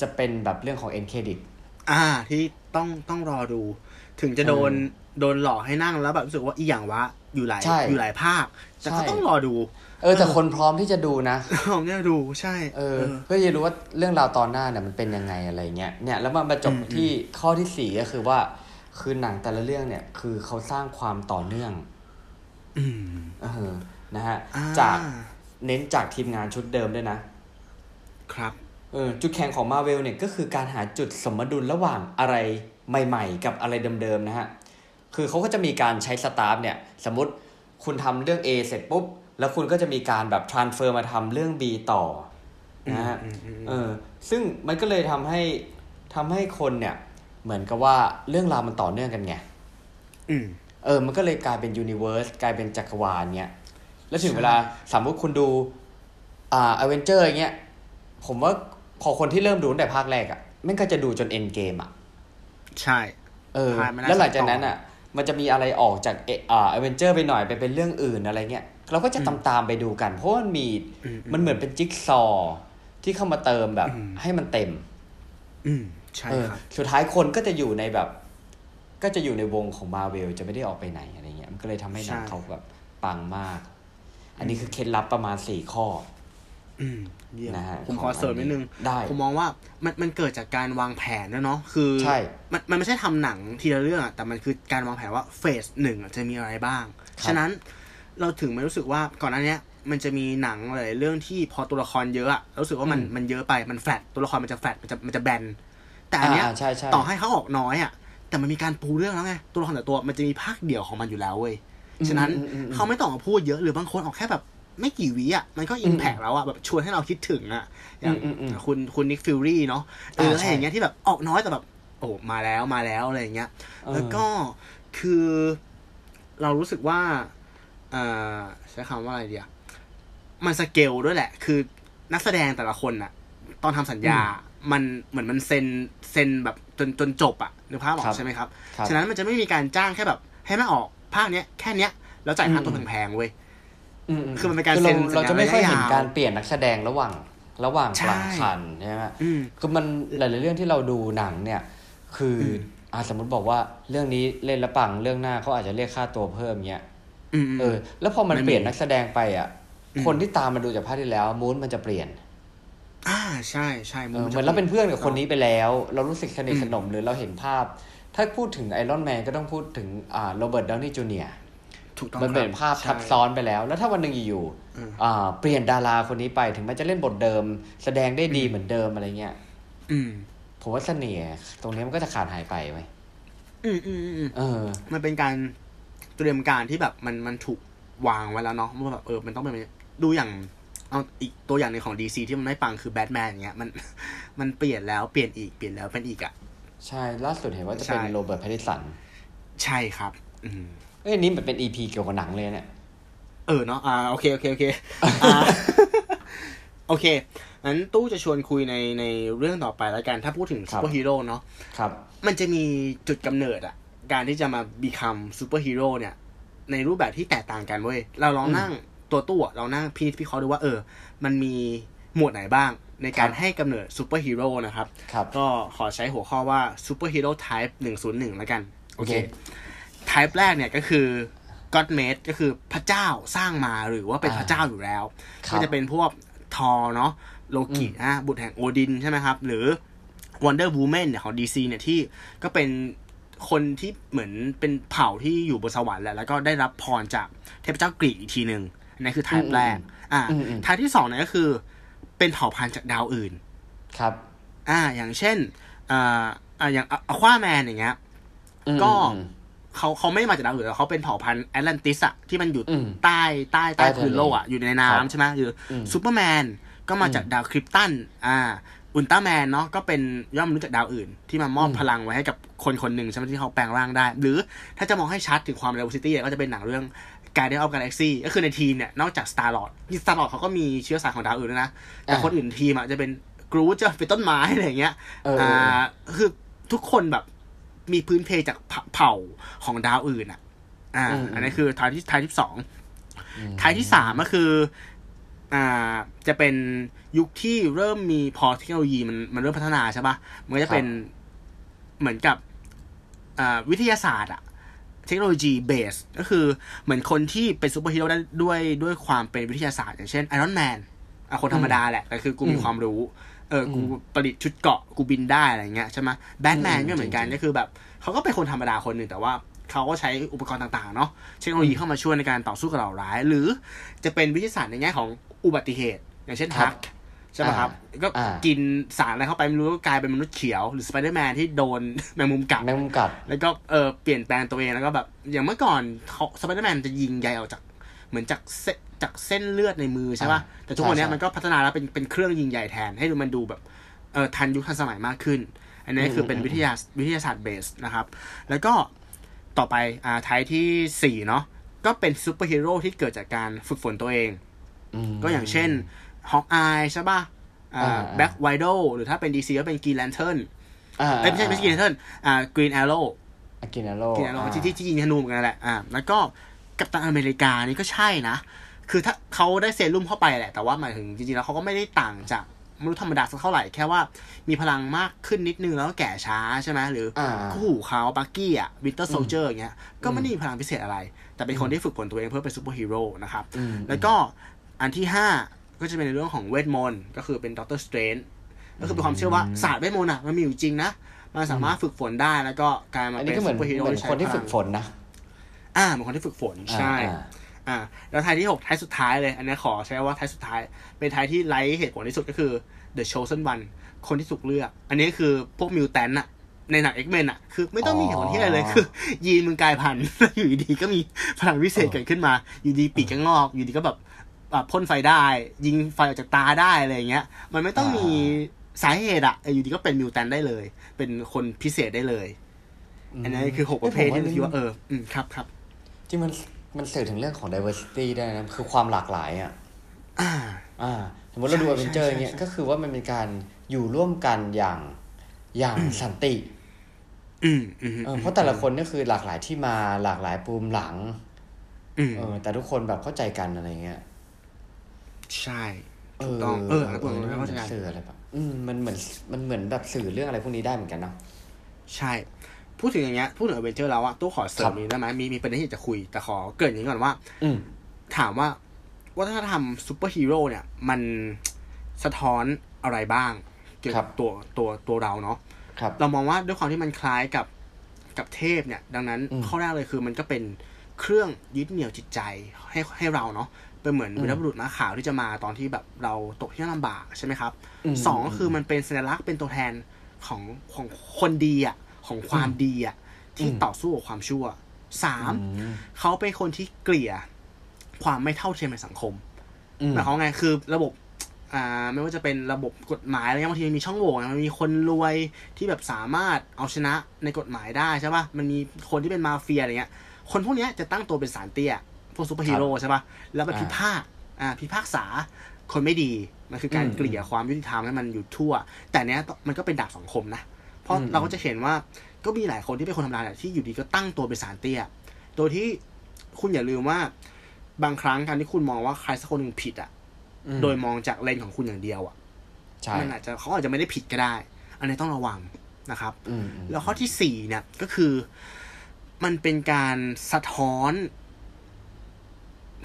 จะเป็นแบบเรื่องของเอ็นเครดิตอ่า ที่ต้องต้องรอดู ถึงจะโดนเออโดนหลอกให้นั่งแล้วแบบรู้สึกว่าอีหยังวะ อยู่หลายใช่อยู่หลายภาค แต่ก็ใช่ต้องรอดู เออ แต่คนพร้อมที่จะดูนะผมเนี่ยดูใช่ เออ เพื่อจะรู้ว่าเรื่องราวตอนหน้าเนี่ยมันเป็นยังไงอะไรเงี้ยเนี่ยแล้วมันมาจบอืมที่ข้อที่สี่ก็คือว่า คือหนังแต่ละเรื่องเนี่ย คือเขาสร้างความต่อเนื่อง อืมเออนะฮะอ่าจากเน้นจากทีมงานชุดเดิมด้วยนะ ครับเออจุดแข็งของมาเวลเนี่ยก็คือการหาจุดสมดุลระหว่างอะไรใหม่ ๆ กับอะไรเดิมๆนะฮะ คือเขาก็จะมีการใช้ staff เนี่ยสมมติคุณทำเรื่อง A เสร็จปุ๊บ แล้วคุณก็จะมีการแบบ transfer มาทำเรื่อง B ต่อนะฮะอืมอืมอืมเออซึ่งมันก็เลยทำให้ทำให้คนเนี่ย เหมือนกับว่าเรื่องราวมันต่อเนื่องกันไงอืมเออ มันก็เลยกลายเป็น universe กลายเป็นจักรวาลเนี้ยแล้วถึงใช่เวลาสมมติคุณดูอ่าอเวนเจอร์อย่างเงี้ยผมว่าพอคนที่เริ่มดูตั้งแต่ภาคแรกอะ่ะแม่งก็จะดูจน Endgame อะ ใช่ เออผ่านมาได้แล้วหลังจากสองตอนนั้นอะ มันจะมีอะไรออกจากเออ่าอเวนเจอร์ไปหน่อยไปเป็นเรื่องอื่นอะไรเงี้ยเราก็จะตามตามๆไปดูกัน เพราะว่ามันมีอืมมันเหมือนเป็นจิ๊กซอว์ที่เข้ามาเติมแบบอืมให้มันเต็ม อืมใช่เออครับสุดท้ายคนก็จะอยู่ในแบบ ก็จะอยู่ในวงของมาเวลจะไม่ได้ออกไปไหนอะไรเงี้ยมันก็เลยทำให้หนังใช่เขาแบบปังมาก อันนี้คือเคล็ดลับประมาณสี่ข้ออืมเยี่ยม นะฮะผมขอเสริมนิดนึงได้ผมมองว่ามันมันเกิดจากการวางแผนด้วยเนาะคือใช่มันมันไม่ใช่ทำหนังทีละเรื่องอะแต่มันคือการวางแผนว่าเฟสหนึ่งอะจะมีอะไรบ้างครับฉะนั้นเราถึงไม่รู้สึกว่าก่อนหน้าเนี้ยมันจะมีหนังหลายๆเรื่องที่พอตัวละครเยอะอะเรารู้สึกว่ามันอืมมันเยอะไปมันแฟลตตัวละครมันจะแฟลตมันจะมันจะแบนแต่อันเนี้ยอ่าใช่ใช่ต่อให้เขาออกน้อยอะแต่มันมีการปูเรื่องแล้วไงตัวละครแต่ละตัวมันจะมีภาคเดี่ยวของมันอยู่แล้วเว้ยฉะนั้นอืมอืมอืมเขาไม่ต้องมาพูดเยอะหรือบางคนออกแค่แบบ ไม่กี่วิอะมันก็ impact แล้วอะแบบชวนให้เราคิดถึงอะอย่างอืมอืมอืมคุณคุณ Nick Fury เนาะเอออ่าอะไรใช่อย่างเงี้ยที่แบบออกน้อยแต่แบบโอ้มาแล้วมาแล้วอะไรอย่างเงี้ยเออแล้วก็คือเรารู้สึกว่าเอ่อใช้คำว่าอะไรดีอะมันสเกลด้วยแหละ คือนักแสดงแต่ละคนอะตอนทำสัญญา มันเหมือนมันเซ็นเซ็นแบบจนจนจบอะนึกภาพออกครับใช่ไหมครับครับ ฉะนั้นมันจะไม่มีการจ้างแค่แบบ ให้มาออกภาคเนี้ยแค่เนี้ยแล้วจ่ายค่าตัวอืมแพงๆเว้ยอืม คือมันเป็นการคืเซ็นเราเราจะไม่ค่อยเห็นสัญญาระยะยาวการเปลี่ยนนักแสดงระหว่างระหว่างใช่กลางคันใช่ไหมอืมคือมันหลายๆเรื่องที่เราดูหนังเนี่ย คืออมอ่าสมมติบอกว่าเรื่องนี้เล่นแล้วปังเรื่องหน้าเขาอาจจะเรียกค่าตัวเพิ่มเงี้ยอืมเออ แล้วพอมันไม่มีเปลี่ยนนักแสดงไปอะอืมคนที่ตามมาดูจากภาคที่แล้วมูนมันจะเปลี่ยน อ่าใช่ใช่เออเหมือนเราเป็นเพื่อนกับคนนี้ไปแล้ว เรารู้สึกสนิทสนมหรือเราเห็นภาพ ถ้าพูดถึงไอรอนแมนก็ต้องพูดถึงอ่าโรเบิร์ตดาวนี่จูเนีย ถูกต้องมันเป็นครับภาพใช่ทับซ้อนไปแล้ว แล้วถ้าวันหนึ่งอยู่อืมๆอ่าเปลี่ยนดาราคนนี้ไปถึงแม้จะเล่นบทเดิม แสดงได้ดีเหมือนเดิมอะไรเงี้ยอืมผมว่าเสน่ห์ตรงนี้มันก็จะขาดหายไปไหมอืมอืมอืมอืมเออ มันเป็นการเตรียมการที่แบบมันมันถูกวางไว้แล้วเนาะว่าแบบเออมันต้องเป็นแบบนี้ดูอย่างเอาอีกตัวอย่างหนึ่งของ DC ที่มันไม่ปังคือแบทแมนอย่างเงี้ยมันมันเปลี่ยนแล้วเปลี่ยนอีกเปลี่ยนแล้วเปลี่ยนอีกอะใช่ล่าสุดเห็นว่าจะเป็นใช่โรเบิร์ตแพตติสัน ใช่ครับ อืม เอ้ยอันนี้มันเป็น EP เกี่ยวกับหนังเลยเนี่ย เออเนาะ อ่า โอเค โอเค โอเค อ่า โอเค งั้นตู้จะชวนคุยในในเรื่องต่อไปแล้วกัน ถ้าพูดถึงครัซูบเปอร์ฮีโร่เนาะ ครับ มันจะมีจุดกำเนิดอะการที่จะมา become ซูเปอร์ฮีโร่เนี่ย ในรูปแบบที่แตกต่างกันเว้ย เราลองอืมนั่งตัวตู้อะเรานั่งวิวิเคราะห์ดูว่าเออ มันมีหมวดไหนบ้างในการครับให้กำเนิดซูเปอร์ฮีโร่นะครับครับ ก็ขอใช้หัวข้อว่าซูเปอร์ฮีโร่ type หนึ่งศูนย์หนึ่งแล้วกัน โอเค โอเค type แรกเนี่ยก็คือ God made ก็คือพระเจ้าสร้างมาหรือว่าเป็นอ่าพระเจ้าอยู่แล้วครับก็จะเป็นพวกทอเนาะโลกิอืมอะบุตรแห่งโอดินใช่ไหมครับ หรือ Wonder Woman เนี่ยของ DC เนี่ยที่ก็เป็นคนที่เหมือนเป็นเผ่าที่อยู่บนสวรรค์แหละแล้วก็ได้รับพรจากเทพเจ้ากรีกอีกทีหนึ่งอันนี้คือ type อืมแรกอ่าอืมอืม type ที่สองเนี่ยก็คือ เป็นเผ่าพันธุ์จากดาวอื่น ครับ อ่า อย่างเช่นอ่าอ่าอย่างอควาแมนอย่างเงี้ยอืมก็อืม เขาเขาไม่ได้มาจากดาวอื่นแต่เขาเป็นเผ่าพันธุ์แอตแลนติสอะที่มันอยู่อืมใต้ใต้ใต้ใต้ทะเลพื้นโลกอะอยู่ในครับน้ำใช่ไหมหรืออมซูเปอร์แมนก็มาจากดาวคริปตันอ่าอุลตร้าแมนเนาะก็เป็นย่อมมนุษย์จากดาวอื่น ที่มามอบอืมพลังไว้ให้กับคนคนหนึ่งใช่ไหมที่เขาแปลงร่างได้ หรือถ้าจะมองให้ชัดถึงความเร v ซิตี้ก็จะเป็นหนังเรื่อง Guardian of Galaxy ก็คือในทีมเนี่ย นอกจาก Star Lord ที่ Star Lord เขาก็มีเชื้อสายของดาวอื่นด้วยนะ แต่อ่าคนอื่นทีมอะจะเป็นกรูจะเป็นต้นไม้อะไรอย่างเงี้ยเออเอออ่าคือทุกคนแบบ มีพื้นเพจากเผ่าเผ่าของดาวอื่นอะ อ่าอืมอันนี้คือทายที่ทายที่สองอืมทายที่สามก็คือ อ่าจะเป็นยุคที่เริ่มมีพอเทคโนโลยีมันมันเริ่มพัฒนาใช่ปะมันก็จะเป็นเหมือนกับอ่าวิทยาศาสตร์อะเทคโนโลยี based ก็คือเหมือนคนที่เป็นซูเปอร์ฮีโร่ได้ด้วยด้วยความเป็นวิทยาศาสตร์ อย่างเช่นไอรอนแมนอะคนธรรมดาแหละแต่คือกูมีอืมความรู้ เออกูอืมประดิษฐ์ชุดเกราะกูบินได้อะไรเงี้ยใช่ไหมแบทแมนอืมก็เหมือนกันจริงๆก็คือแบบเขาก็เป็นคนธรรมดาคนหนึ่งแต่ว่าเขาก็ใช้อุปกรณ์ต่างๆเนาะเทคโนโลยีเข้ามาช่วยในการต่อสู้กับเหล่าร้าย หรือจะเป็นวิทยาศาสตร์ในแง่ของอุบัติเหตุ อย่างเช่นครัฮัลก์ใช่ไหมครับ ก็อ่ากินสารอะไรเข้าไปไม่รู้ก็กลายเป็นมนุษย์เขียว หรือสไปเดอร์แมนที่โดนแมงมุมกัดแมงมุมกัดแล้วก็เออเปลี่ยนแปลงตัวเองแล้วก็แบบอย่างเมื่อก่อนเขาสไปเดอร์แมนจะยิงใยออกจาก เหมือนจากเส้นจากเส้นเลือดในมือใช่ป่ะอ่าแต่ทุกวันนี้ใช่ใช่มันก็พัฒนาแล้วเป็นเป็นเครื่องยิงใยแทน ให้ดูมันดูแบบเออทันยุคทันสมัยมากขึ้น อันนี้คือเป็นวิทยาวิทยาศาสตร์ based นะครับ แล้วก็ต่อไปอ่า type ที่สี่เนาะก็เป็นซูเปอร์ฮีโร่ที่เกิดจากการฝึกฝนตัวเองอืมก็อย่างเช่นฮอกอายใช่ป่ะอ่าอ่าแบล็ควิโดว์หรือถ้าเป็นดีซีก็เป็นกรีนแลนเทิร์นอ่าเอ้ยไม่ใช่ไม่ใช่กรีนแลนเทิร์นอ่ากรีนแอโร่อ่ากรีนแอโร่กรีนแลนเทิร์นที่ที่ที่ยิงธนูเหมือนกันนั่นแหละอ่าแล้วก็ กัปตันอเมริกานี่ก็ใช่นะ คือถ้าเขาได้เซรุ่มเข้าไปแหละ แต่ว่าหมายถึงจริงๆแล้วเขาก็ไม่ได้ต่างจากมนุษย์ธรรมดาสักเท่าไหร่ แค่ว่ามีพลังมากขึ้นนิดนึงแล้วก็แก่ช้าใช่ไหมหรืออ่าคู่หูเขาบักกี้อะวินเตอร์โซลเจอร์อย่างเงี้ย ก็ไม่ได้มีพลังพิเศษอะไร แต่เป็นคนที่ฝึกฝนตัวเองเพื่อเป็นซูเปอร์ฮีโร่นะครับอืมแล้วก็อันที่ห้าก็จะเป็นในเรื่องของเวทมนต์ก็คือเป็นด็อกเตอร์สเตรนจ์ก็คือเป็นความเชื่อว่าศาสตร์เวทมนต์อะมันมีอยู่จริงนะมันสามารถฝึกฝนได้แล้วก็กลายมาเป็นซูเปอร์ฮีโร่ อันนี้ก็เหมือน เหมือนใช้พลังคนที่ฝึกฝนนะ อ่าเหมือนคนที่ฝึกฝนใช่อ่าอ่าแล้วท้ายที่หกท้ายสุดท้ายเลย อันนี้ขอใช้ว่าท้ายสุดท้าย เป็นท้ายที่ไร้เหตุผลที่สุดก็คือ The Chosen One คนที่ถูกเลือก อันนี้คือพวกมิวแทนอะในหนัง X-Men อะคือไม่ต้องมีเหตุผลที่อะไรเลยอ๋อคือ ยีนมึงกลายพันธุ์แล้วอยู่ดีๆก็มีพลังวิเศษเกิดขึ้นมา อยู่ดีปีกก็งอก อยู่ดีก็แบบอะพ่นไฟได้ ยิงไฟออกจากตาได้อะไรอย่างเงี้ย มันไม่ต้องมีสาเหตุอะเอออยู่ดีก็เป็นมิวแทนได้เลย เป็นคนพิเศษได้เลย อันนี้คือหกประเภทที่เราคิดว่าเออ อืมครับครับ จริงมันมันสื่อถึงเรื่องของ diversity ได้นะ คือความหลากหลายอะอ่าอ่าสมมติเราดูใช่อเวนเจอร์ใช่เงี้ยใช่ก็คือว่ามันเป็นการอยู่ร่วมกันอย่างอย่างสันติอืมอืมเออเพราะแต่ละคนนี่คือหลากหลายที่มาหลากหลายปูมหลังอืมเออ แต่ทุกคนแบบเข้าใจกันอะไรเงี้ยใช่เอถูกอต้องเออเอเอออมันเข้าใจสื่ออะไรแบบอืมมันเหมือนมันเหมือนแบบสื่อเรื่องอะไรพวกนี้ได้เหมือนกันเนาะใช่ พูดถึงอย่างเงี้ยพูดถึงอเวนเจอร์แล้วอะตู้ขอเสริมนี้ครับได้ไหมมีมีประเด็นที่อยากจะคุย แต่ขอเกริ่นอย่างนี้ก่อนว่า อืมถามว่าวัฒนธรรมซูเปอร์ฮีโร่เนี่ย มันสะท้อนอะไรบ้างเกี่ยวกับครับตัวตัวตัวเราเนาะครับเรามองว่าด้วยความที่มันคล้ายกับกับเทพเนี่ย ดังนั้นอืมข้อแรกเลยคือมันก็เป็นเครื่องยึดเหนี่ยวจิตใจให้ให้เราเนาะเป็นเหมือนอืมวีรบุรุษม้าขาวที่จะมาตอนที่แบบเราตกที่ลำบากใช่ไหมครับอืมสองก็คือมันเป็นสัญลักษณ์เป็นตัวแทนของของคนดีอะ ของความดีอะที่อืมต่อสู้กับความชั่วสามอืมเขาเป็นคนที่เกลี่ยความไม่เท่าเทียมในสังคมอืมหมายความว่าไงคือระบบอ่าไม่ว่าจะเป็นระบบกฎหมายอะไรเงี้ยบางทีมันมีช่องโหว่นะมันมีคนรวยที่แบบสามารถเอาชนะในกฎหมายได้ใช่ปะมันมีคนที่เป็นมาเฟียอะไรเงี้ย คนพวกเนี้ยจะตั้งตัวเป็นสารเตี้ยพวกซูเปอร์ฮีโร่ใช่ปะแล้วไปอ่าพิพากษาอ่าพิพากษาคนไม่ดี มันคือการอืมเกลี่ยความยุติธรรมให้มันอยู่ทั่ว แต่เนี้ยมันก็เป็นดาบสองคมนะเพ ราะอืมเราก็จะเห็นว่าก็มีหลายคนที่เป็นคนธรรมดาเนี่ยที่อยู่ดีก็ตั้งตัวเป็นศาลเตี้ย โดยที่คุณอย่าลืมว่า บางครั้งการที่คุณมองว่าใครสักคนหนึ่งผิดอะอืมโดยมองจากเลนส์ของคุณอย่างเดียวอะใช่มันอาจจะเขาอาจจะไม่ได้ผิดก็ได้ อันนี้ต้องระวังนะครับอืมอืมแล้วข้อที่สี่เนี่ยก็คือ มันเป็นการสะท้อน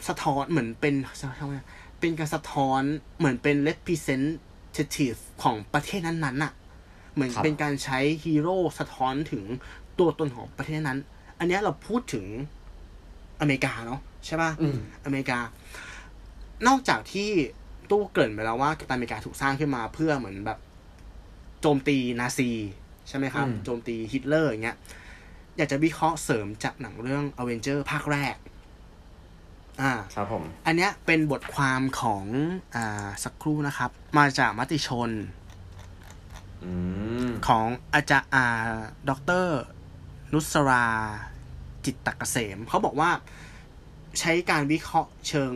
สะท้อนเหมือนเป็นเป็นการสะท้อนเหมือนเป็น representative ของประเทศนั้นๆน่ะ เหมือนเป็นการใช้ฮีโร่สะท้อนถึงตัวตนของประเทศนั้น อันเนี้ยเราพูดถึงอเมริกาเนาะใช่ป่ะอืมอเมริกา นอกจากที่ตู้เกริ่นไปแล้วว่ากัปตันอเมริกาถูกสร้างขึ้นมาเพื่อเหมือนแบบ โจมตีนาซี ใช่ไหมครับอืมโจมตีฮิตเลอร์อย่างเงี้ยอยากจะวิเคราะห์เสริมจากหนังเรื่องอเวนเจอร์ภาคแรก อ่า ครับผม อันเนี้ยเป็นบทความของ อ่า สักครู่นะครับ มาจากมติชนอืม ของอาจารย์อาดรนุสราจิตตกเกษม เขาบอกว่าใช้การวิเคราะห์เชิง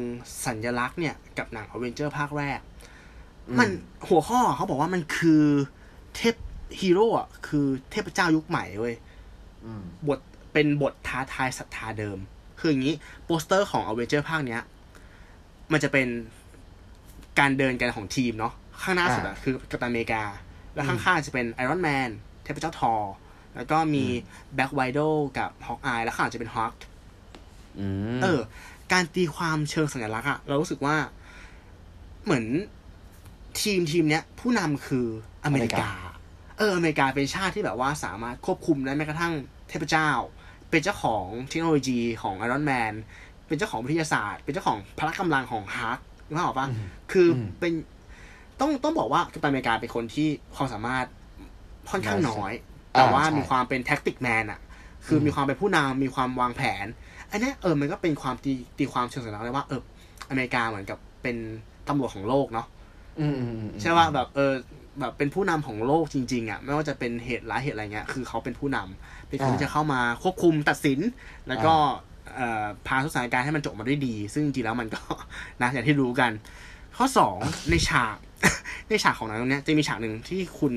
สัญลักษณ์เนี่ย กับหนังอเวนเจอร์ภาคแรก มันหัวข้อเขาบอกว่ามันคือเทพฮีโร่อะคือเทพเจ้ายุคใหม่เว้ยอืมบทเป็นบทท้าทายศรัทธาเดิม คืออย่างนี้โปสเตอร์ของอเวนเจอร์ภาคเนี้ย มันจะเป็นการเดินกันของทีมเนาะข้างหน้าสุดอะคือกัปตันอเมริกา แล้วข้างๆจะเป็นไอรอนแมนเทพเจ้าทอร์แล้วก็มีแบล็ควิโดว์กับฮอกอายแล้วข้างหลังจะเป็นฮัลก์อืมเออ การตีความเชิงสัญลักษณ์อะเรารู้สึกว่า เหมือนทีมทีมเนี้ย ผู้นำคืออเมริกา เออ อเมริกาเป็นชาติที่แบบว่าสามารถควบคุมได้แม้กระทั่งเทพเจ้า เป็นเจ้าของเทคโนโลยีของไอรอนแมนเป็นเจ้าของวิทยาศาสตร์ เป็นเจ้าของพละกำลังของฮัลก์นึกออกปะคืออืมเป็น ต้องต้องบอกว่ากัปตันอเมริกาเป็นคนที่ความสามารถค่อนข้างน้อย แต่ว่าอ่าใช่มีความเป็น tactic man อะคืออมมีความเป็นผู้นำมีความวางแผน อันเนี้ยเออมันก็เป็นความตีตีความเชิงสัญลักษณ์เลยว่าเอออเมริกาเหมือนกับเป็นตำรวจของโลกเนาะอืมอืมอืมใช่ว่าแบบเออแบบเป็นผู้นำของโลกจริงๆอะไม่ว่าจะเป็นเหตุร้ายเหตุอะไรเงี้ยคือเขาเป็นผู้นำเป็นคนที่จะเข้ามาควบคุมตัดสิน แล้วก็เอ่อพาทุกสถานการณ์ให้มันจบมาด้วยดี ซึ่งจริงๆแล้วมันก็นะอย่างที่รู้กัน ข้อสองในฉาก ในฉากของหนังตรงเนี้ยจะมีฉากหนึ่งที่คุณ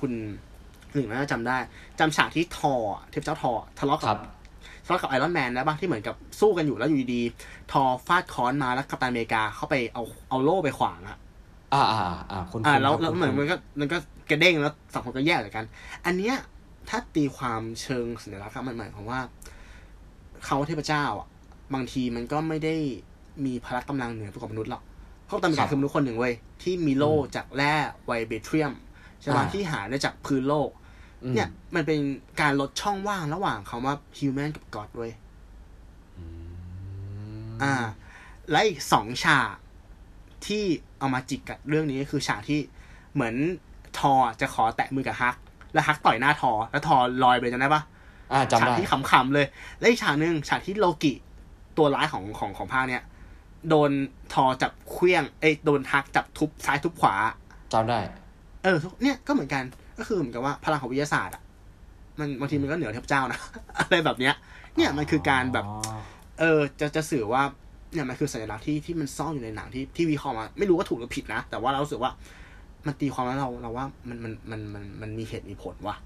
คุณหนึ่งน่าจะจำได้จำฉากที่ทอร์เทพเจ้าทอร์ทะเลาะกัรับทะเลาะกับไอรอนแมนนะบ้างที่เหมือนกับสู้กันอยู่แล้วอยู่ดีๆทอร์ฟาดค้อนมาแล้วกัปตันอเมริกาเข้าไปเอาเอาโล่ไปขวางอะอ่าอ่าอ่าคุณอ่าคุณแล้วครับแล้วคุณเหมือนคุณมันก็มันก็กระเด้งแล้วสองคนก็แยกจากกัน อันเนี้ยถ้าตีความเชิงสัญลักษณ์อะมันหมายความว่าเขาเทพเจ้าอะบางทีมันก็ไม่ได้มีพละกำลังเหนือตัวกับมนุษย์หรอกเพราะตามการคือมนุษย์คนหนึ่งเว้ยที่มีโล่จากแร่ไวเบเทรียมใช่ไหมที่หาได้จากพื้นโลกอืมเนี่ย มันเป็นการลดช่องว่างระหว่างคำว่า human กับ god เว้ยอ่า และอีกสองฉากที่เอามาจิกกับเรื่องนี้ก็คือฉากที่เหมือนทอจะขอแตะมือกับฮัก แล้วฮักต่อยหน้าทอ แล้วทอลอยไปจำได้ปะอ่าจำฉากได้ที่ขำๆเลย และอีกฉากหนึ่งฉากที่โลกิตัวร้ายของของของภาคเนี้ย โดนทอจับเคลี้ยงเอ้ยโดนฮักจับทุบซ้ายทุบขวาจำได้ เออทุกเนี่ยก็เหมือนกันก็คือเหมือนกับว่าพลังของวิทยาศาสตร์อะมันบางทีมันก็เหนือเทพเจ้านะ อะไรแบบเนี้ย เนี่ยมันคือการแบบอ๋อเออจะจะสื่อว่าเนี่ยมันคือสัญลักษณ์ที่ที่มันซ่อนอยู่ในหนังที่ที่วิเคราะห์มาไม่รู้ว่าถูกหรือผิดนะ แต่ว่าเรารู้สึกว่ามันตีความแล้วเราเราว่ามันมันมันมันมันมีเหตุมีผลว่ะ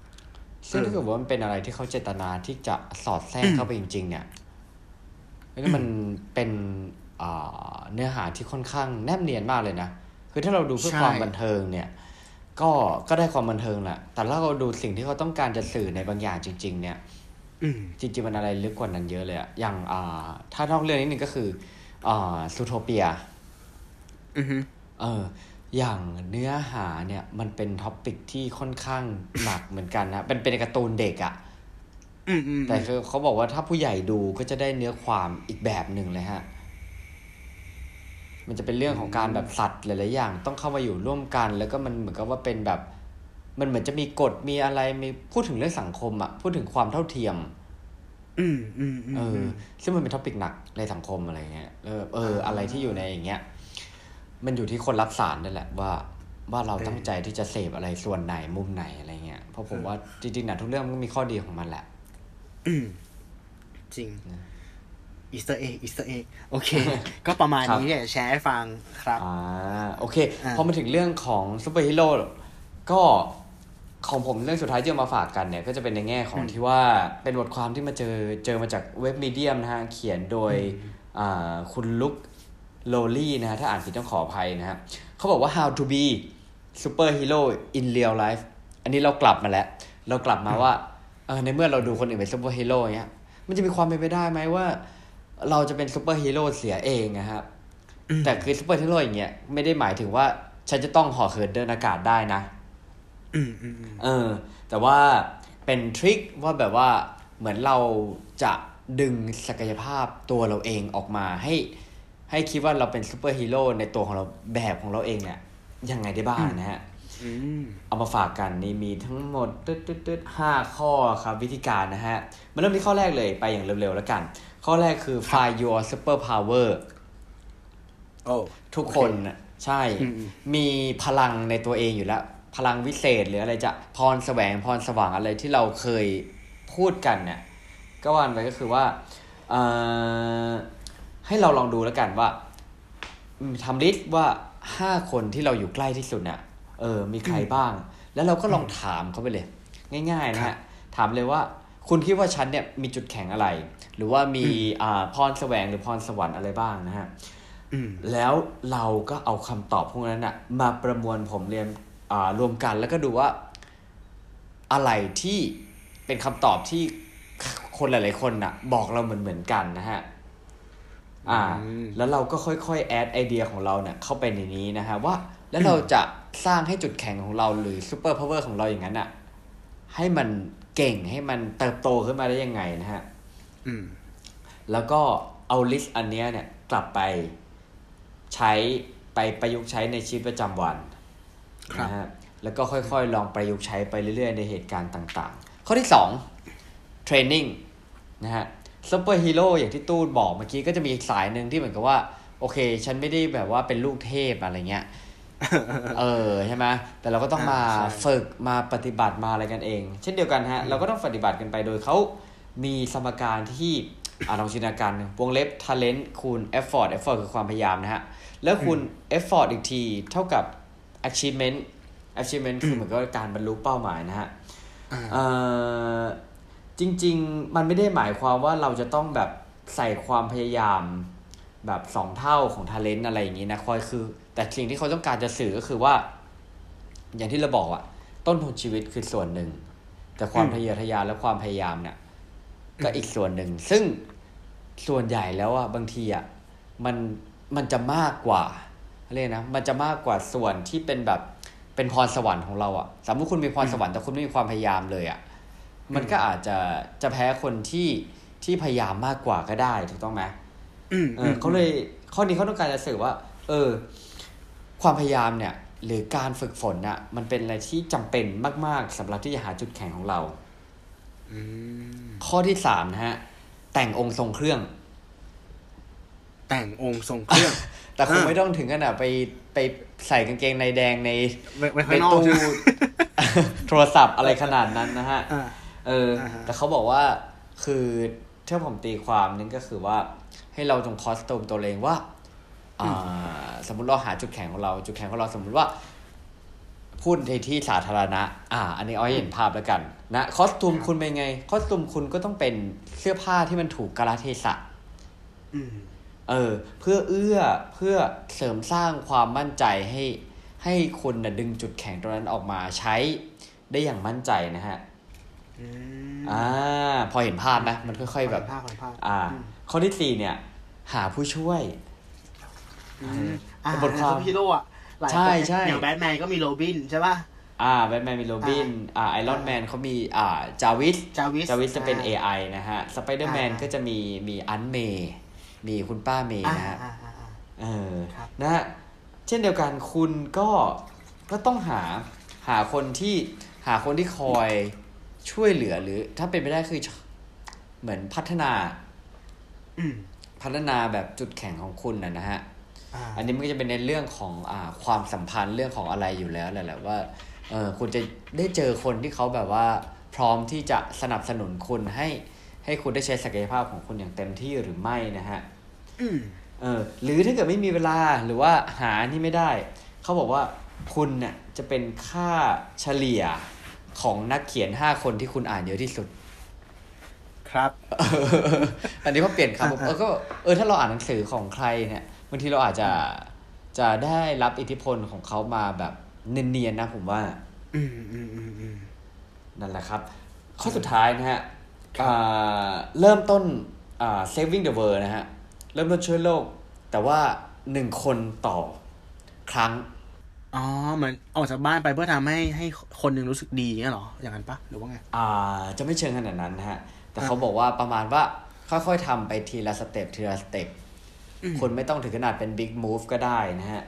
ซึ่งถ้าเกิดว่ามันเป็นอะไรที่เขาเจตนาที่จะสอดแทรกเข้าไปจริง ๆ เนี่ยนี่มันเป็นอ่า เนื้อหาที่ค่อนข้างแนบเนียนมากเลยนะ คือถ้าเราดูเพื่อใช่ความบันเทิงเนี่ยก็ก็ได้ความบันเทิงแหละแต่ถ้าเราดูสิ่งที่เขาต้องการจะสื่อในบางอย่างจริง ๆ เนี่ยอืมจริงๆมันอะไรลึกกว่านั้นเยอะเลยอะอย่างอ่าถ้านอกเรื่องนิดนึงก็คืออ่า Zootopia อือฮึเออ อย่างเนื้อหาเนี่ย มันเป็น topic ที่ค่อนข้างหนักเหมือนกันนะเป็นเป็นการ์ตูนเด็กอะอืมอืมแต่คือเขาบอกว่าถ้าผู้ใหญ่ดูก็จะได้เนื้อความอีกแบบหนึ่งเลยฮะ มันจะเป็นเรื่องของการแบบสัตว์หลายๆอย่าง ต้องเข้ามาอยู่ร่วมกัน แล้วก็มันเหมือนกับว่าเป็นแบบ มันเหมือนจะมีกฎมีอะไรมีพูดถึงเรื่องสังคมอะพูดถึงความเท่าเทียมอืมอืมอืมเออซึ่งมันเป็น topic หนักในสังคมอะไรเงี้ยเออเออ อะไรที่อยู่ในอย่างเงี้ยมันอยู่ที่คนรับสารนั่นแหละว่า ว่าเราตั้งใจที่จะเสพอะไรส่วนไหนมุมไหนอะไรเงี้ยเพราะผมว่าจริงๆนะทุกเรื่องมันก็มีข้อดีของมันแหละอืมจริง Easter egg Easter egg โอเค ก็ประมาณครับนี้เนี่ยแชร์ให้ฟังครับอ่าโอเคอ่าพอมาถึงเรื่องของซูเปอร์ฮีโร่ก็ของผมเรื่องสุดท้ายที่เอามาฝากกันเนี่ย ก็จะเป็นในแง่ของที่ว่าเป็นบทความที่มาเจอเจอมาจากเว็บ Medium นะฮะ เขียนโดยอ่าคุณลุกโลลี่นะฮะ ถ้าอ่านผิดต้องขออภัยนะฮะเขาบอกว่า how to be superhero in real life อันนี้เรากลับมาแล้ว เรากลับมาว่าเออในเมื่อเราดูคนอื่นเป็นซูเปอร์ฮีโร่เงี้ยมันจะมีความเป็นไปได้ไหมว่า เราจะเป็นซูเปอร์ฮีโร่เสียเองนะครับ แต่คือซูเปอร์ฮีโร่อย่างเงี้ยไม่ได้หมายถึงว่าฉันจะต้องห่อเหินเดินอากาศได้นะอืมอืมอืมเออ แต่ว่าเป็น trick ว่าแบบว่าเหมือนเราจะดึงศักยภาพตัวเราเองออกมาให้ ให้คิดว่าเราเป็นซูเปอร์ฮีโร่ในตัวของเราแบบของเราเองเนี่ยยังไงได้บ้างนะฮะอืมเอามาฝากกันนี่มีทั้งหมดตึ๊ดตึ๊ดตึ๊ดห้าข้อครับวิธีการนะฮะมาเริ่มที่ข้อแรกเลยไปอย่างเร็วๆแล้วกัน ข้อแรกคือ find your super power โอ้ทุกคนน่ะใช่อืมมีพลังในตัวเองอยู่แล้ว พลังวิเศษหรืออะไรจะพรแสวงพรสว่างอะไรที่เราเคยพูดกันเนี่ย ก็วันไปก็คือว่าเอ่อให้เราลองดูแล้วกันว่าอืมทำลิสต์ว่าห้าคนที่เราอยู่ใกล้ที่สุดเนี่ยเออ มีใครบ้าง แล้วเราก็ลองถามเขาไปเลย ง่าย ๆ นะครัฮะบถามเลยว่า คุณคิดว่าฉันเนี่ยมีจุดแข็งอะไร หรือว่ามีอ่าพรแสวงหรือพรสวรรค์อะไรบ้างนะฮะอืมแล้วเราก็เอาคำตอบพวกนั้นนะมาประมวลผลเรียนอ่ารวมกันแล้วก็ดูว่าอะไรที่เป็นคำตอบที่คนหลาย ๆ คนน่ะบอกเราเหมือนเหมือนๆกันนะฮะอ่าอืมแล้วเราก็ค่อยๆ add ไอเดียของเราเนี่ยเข้าไปในนี้นะฮะว่าแล้วเราจะสร้างให้จุดแข็งของเราหรือ super power ของเราอย่างนั้นน่ะให้มัน เก่งให้มันเติบโตขึ้นมาได้ยังไงนะฮะอืมแล้วก็เอา list อันเนี้ยเนี่ยกลับไปใช้ไปประยุกต์ใช้ในชีวิตประจำวันครับนะฮะแล้วก็ค่อยๆ ลองประยุกต์ใช้ไปเรื่อยๆ ในเหตุการณ์ต่างๆ ข้อที่สอง training นะฮะซูเปอร์ฮีโร่อย่างที่ตู้บอกเมื่อกี้ก็จะมีอีกสายหนึ่งที่เหมือนกับว่า โอเค ฉันไม่ได้แบบว่าเป็นลูกเทพอะไรเงี้ย เออใช่ไหมแต่เราก็ต้องมาอ่าใช่ฝึกมาปฏิบัติมาอะไรกันเอง เช่นเดียวกันฮะเราก็ต้องปฏิบัติกันไปโดยเขามีสมการที่อ่าลองจินตนาการหนึ่งวงเล็บ talent คูณ effort effort คือความพยายามนะฮะ แล้วคูณ effort อีกทีเท่ากับ achievement achievement คือเหมือนกับการบรรลุเป้าหมายนะฮะอ่าเอ่อจริง ๆ มันไม่ได้หมายความว่าเราจะต้องแบบใส่ความพยายามแบบสองเท่าของท ALENT อะไรอย่างนี้นะคอยคือ แต่สิ่งที่เขาต้องการจะสื่อก็คือว่า อย่างที่เราบอกอะต้นทุนชีวิตคือส่วนหนึ่ง แต่ความอืมทะเยอทะยานและความพยายามเนี่ยก็อีกส่วนหนึ่ง ซึ่งส่วนใหญ่แล้วอะบางทีอะมันมันจะมากกว่าเรียกนะมันจะมากกว่าส่วนที่เป็นแบบเป็นพรสวรรค์ของเราอะสมมติคุณมีพรสวรรค์แต่คุณไม่มีความพยายามเลยอะมันก็อาจจะจะแพ้คนที่ที่พยายามมากกว่าก็ได้ถูกต้องไหมอืมเออเขาเลยข้อนี้เขาต้องการจะสื่อว่า เออ ความพยายามเนี่ยหรือการฝึกฝนน่ะมันเป็นอะไรที่จำเป็นมาก ๆสำหรับที่จะหาจุดแข็งของเราอืมข้อที่สามนะฮะ แต่งองค์ทรงเครื่อง แต่งองค์ทรงเครื่อง แต่คงอ่าไม่ต้องถึงขนาดไปไปใส่กางเกงในแดงในไว้ไว้ในข้างนอกตู้ใช่ไหมโทรศัพท์อะไรขนาดนั้นนะฮะอ่าเอออาฮะแต่เขาบอกว่าคือถ้าผมตีความนึงก็คือว่า ให้เราจงคอสตูมตัวเองว่าอ่า สมมุติเราหาจุดแข็งของเรา จุดแข็งของเราสมมุติว่าพูดในที่สาธารณะ อ่า อันนี้เอาให้เห็นภาพแล้วกัน นะ คอสตูมคุณเป็นไง คอสตูมคุณก็ต้องเป็นเสื้อผ้าที่มันถูกกาลเทศะอืมเออ เพื่อเอื้อ เพื่อเสริมสร้างความมั่นใจให้ ให้คุณนะดึงจุดแข็งตรงนั้นออกมาใช้ได้อย่างมั่นใจนะฮะอืมอ่า พอเห็นภาพไหมมันค่อยๆแบบภาพภาพอ่าอืมข้อที่สี่เนี่ย หาผู้ช่วย อืมอ่าบทความในซูเปอร์ฮีโร่อะหลายคนใช่ใช่อย่างแบทแมนก็มีโรบินใช่ป่ะอ่าแบทแมนมีโรบินอ่าไอรอนแมนเขามีอ่าจาร์วิสจาร์วิสจาร์วิสจะเป็นอ่า AI นะฮะสไปเดอร์แมนอ่าก็จะมีมี Aunt May มีคุณป้าเมย์อ่านะฮะอ่าอ่าอ่าเออครับนะฮะเช่นเดียวกันคุณก็ก็ต้องหาหาคนที่หาคนที่คอยช่วยเหลือหรือ ถ้าเป็นไปได้คือเหมือนพัฒนาอืมพัฒนาแบบจุดแข็งของคุณนะนะฮะ อ่าอันนี้มันก็จะเป็นในเรื่องของอ่าความสัมพันธ์เรื่องของอะไรอยู่แล้วแหละแหละว่าเออคุณจะได้เจอคนที่เขาแบบว่าพร้อมที่จะสนับสนุนคุณให้ให้คุณได้ใช้ศักยภาพของคุณอย่างเต็มที่หรือไม่นะฮะอืมเออหรือถ้าเกิดไม่มีเวลาหรือว่าหานี่ไม่ได้ เขาบอกว่าคุณเนี่ยจะเป็นค่าเฉลี่ยของนักเขียน5คนที่คุณอ่านเยอะที่สุด ครับ อันนี้พอเปลี่ยนคำปุ๊บอ่าเออก็เออถ้าเราอ่านหนังสือของใครเนี่ยบางทีเราอาจจะจะได้รับอิทธิพลของเขามาแบบเนียนๆนะผมว่าอืมอืมอืมอืมนั่นแหละครับ ข้อสุดท้ายนะฮะอ่าเริ่มต้นอ่า saving the world นะฮะ เริ่มต้นช่วยโลก แต่ว่าหนึ่งคนต่อครั้ง อ๋อ เหมือนออกจากบ้านไปเพื่อทำให้ให้คนหนึ่งรู้สึกดีเงี้ยเหรอ อย่างนั้นปะหรือว่าไง อ่า จะไม่เชิงขนาดนั้นนะฮะ แต่อ่าเขาบอกว่าประมาณว่าค่อยๆทำไปทีละ step ทีละ step อืม คนไม่ต้องถึงขนาดเป็น big move ก็ได้นะฮะ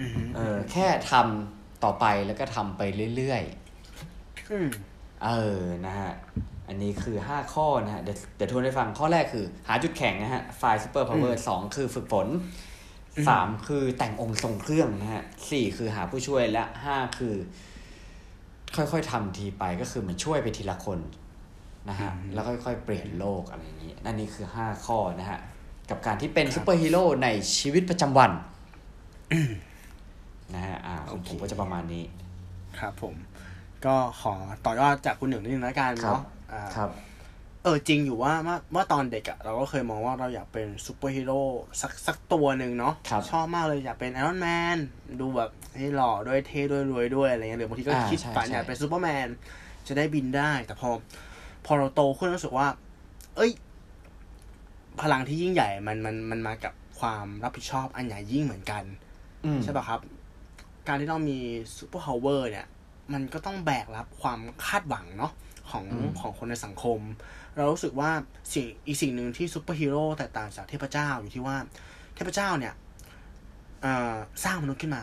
อืมเออแค่ทำต่อไปแล้วก็ทำไปเรื่อยอืมๆเออนะฮะอันนี้คือ5ข้อนะฮะเดี๋ยวเดี๋ยวทวนให้ฟังข้อแรกคือ หาจุดแข็งนะฮะ find super power สองคือฝึกฝนสามคือแต่งองค์ทรงเครื่องนะฮะสี่คือหาผู้ช่วยและห้าคือ ค่อยๆทำทีไปก็คือเหมือนช่วยไปทีละคนนะฮะแล้วค่อยๆเปลี่ยนโลกอะไรอย่างนี้นั่นนี่คือ5ข้อนะฮะ กับการที่เป็นซูเปอร์ฮีโร่ในชีวิตประจำวันนะฮะอ่าของผมก็จะประมาณนี้ ครับผม ก็ขอต่อยอดจากคุณหนึ่งนิดนึงแล้วกันครับเนาะอ่าครับ เออจริงอยู่ว่าเมื่อเมื่อตอนเด็กอะเราก็เคยมองว่าเราอยากเป็นซูเปอร์ฮีโร่สักสักตัวหนึ่งเนาะครับชอบมากเลยอยากเป็นไอรอนแมนดูแบบให้หล่อด้วยเท่ด้วยรวยด้วยอะไรเงี้ยหรือบางทีก็อ่าคิดใช่ฝันใช่อยากเป็นซูเปอร์แมนจะได้บินได้ แต่พอ พอเราโตขึ้นรู้สึกว่า เอ้ย พลังที่ยิ่งใหญ่มันมันมันมากับความรับผิดชอบอันใหญ่ยิ่งเหมือนกันอืมใช่ป่ะครับ การที่เรามี superpower เนี่ย มันก็ต้องแบกรับความคาดหวังเนาะของอืมของคนในสังคม เรารู้สึกว่าสิ่งอีกสิ่งหนึ่งที่ซูเปอร์ฮีโร่แตกต่างจากเทพเจ้าอยู่ที่ว่า เทพเจ้าเนี่ยเอ่อสร้างมนุษย์ขึ้นมา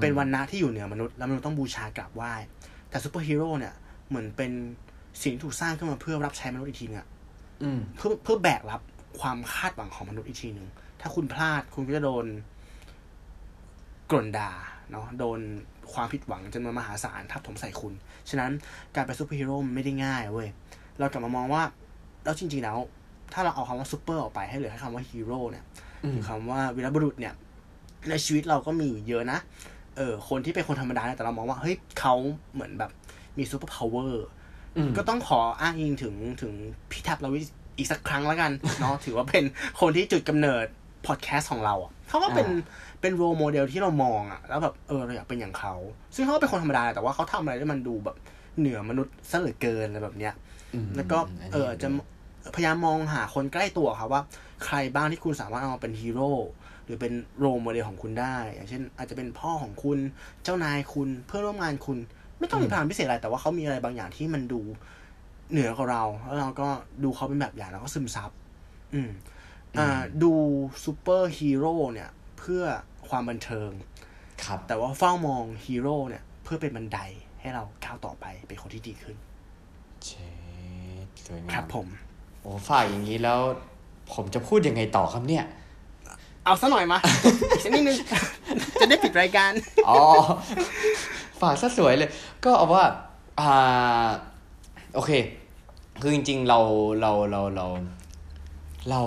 เป็นวรรณะที่อยู่เหนือมนุษย์แล้วมนุษย์ต้องบูชากราบไหว้แต่ซูเปอร์ฮีโร่เนี่ยเหมือนเป็นสิ่งที่ถูกสร้างขึ้นมาเพื่อรับใช้มนุษย์อีกทีนึงอะอืม เพื่อเพื่อแบกรับความคาดหวังของมนุษย์อีกทีหนึ่ง ถ้าคุณพลาดคุณก็จะโดนก่นด่าเนาะโดนความผิดหวังจำนวนมหาศาลทับถมใส่คุณ ฉะนั้นการเป็นซูเปอร์ฮีโร่มันไม่ได้ง่ายเว้ย เรากลับมามองว่า แล้วจริง ๆ แล้ว ถ้าเราเอาคำว่าซูเปอร์ออกไปให้เหลือแค่คำว่าฮีโร่เนี่ยอืมหรือคำว่าวีรบุรุษเนี่ย ในชีวิตเราก็มีอยู่เยอะนะ เออคนที่เป็นคนธรรมดาเนี่ยแต่เรามองว่าเฮ้ยเขาเหมือนแบบมี superpower อืม ก็ต้องขออ้างอิงถึงถึงพี่แท็บเราอีกสักครั้งแล้วกันเนาะถือว่าเป็นคนที่จุดกำเนิดพอดแคสต์ของเราอะเขาก็เป็นอ่เป็น role model ที่เรามองอะ แล้วแบบเออเราอยากเป็นอย่างเขา ซึ่งเขาก็เป็นคนธรรมดาแต่ว่าเขาทำอะไรที่มันดูแบบเหนือมนุษย์ซะเหลือเกินอะไรแบบเนี้ยมแล้วก็นนี้เออจะพยายามมองหาคนใกล้ตัวครับว่า ใครบ้างที่คุณสามารถเอามาเป็นฮีโร่หรือเป็น role model ของคุณได้ อย่างเช่น อาจจะเป็นพ่อของคุณเจ้านายคุณเพื่อนร่วมงานคุณ ไม่ต้องมีพลังพิเศษอะไรแต่ว่าเขามีอะไรบางอย่างที่มันดูเหนือกว่าเรา แล้วเราก็ดูเขาเป็นแบบอย่างแล้วก็ซึมซับ อืม อ่า ดูซูเปอร์ฮีโร่เนี่ย เพื่อความบันเทิง ครับ แต่ว่าเฝ้ามองฮีโร่เนี่ย เพื่อเป็นบันไดให้เราก้าวต่อไปเป็นคนที่ดีขึ้น เชดสวยงามครับผม โอ้ฝ่ายอย่างนี้แล้ว ผมจะพูดยังไงต่อครับเนี่ย เอาซะหน่อยมาอีกสักนิดนึง จะได้ปิดรายการ อ๋อ ฝากซะสวยเลย ก็เอาว่าอ่าโอเค คือจริง ๆ เราเราเราเราเรา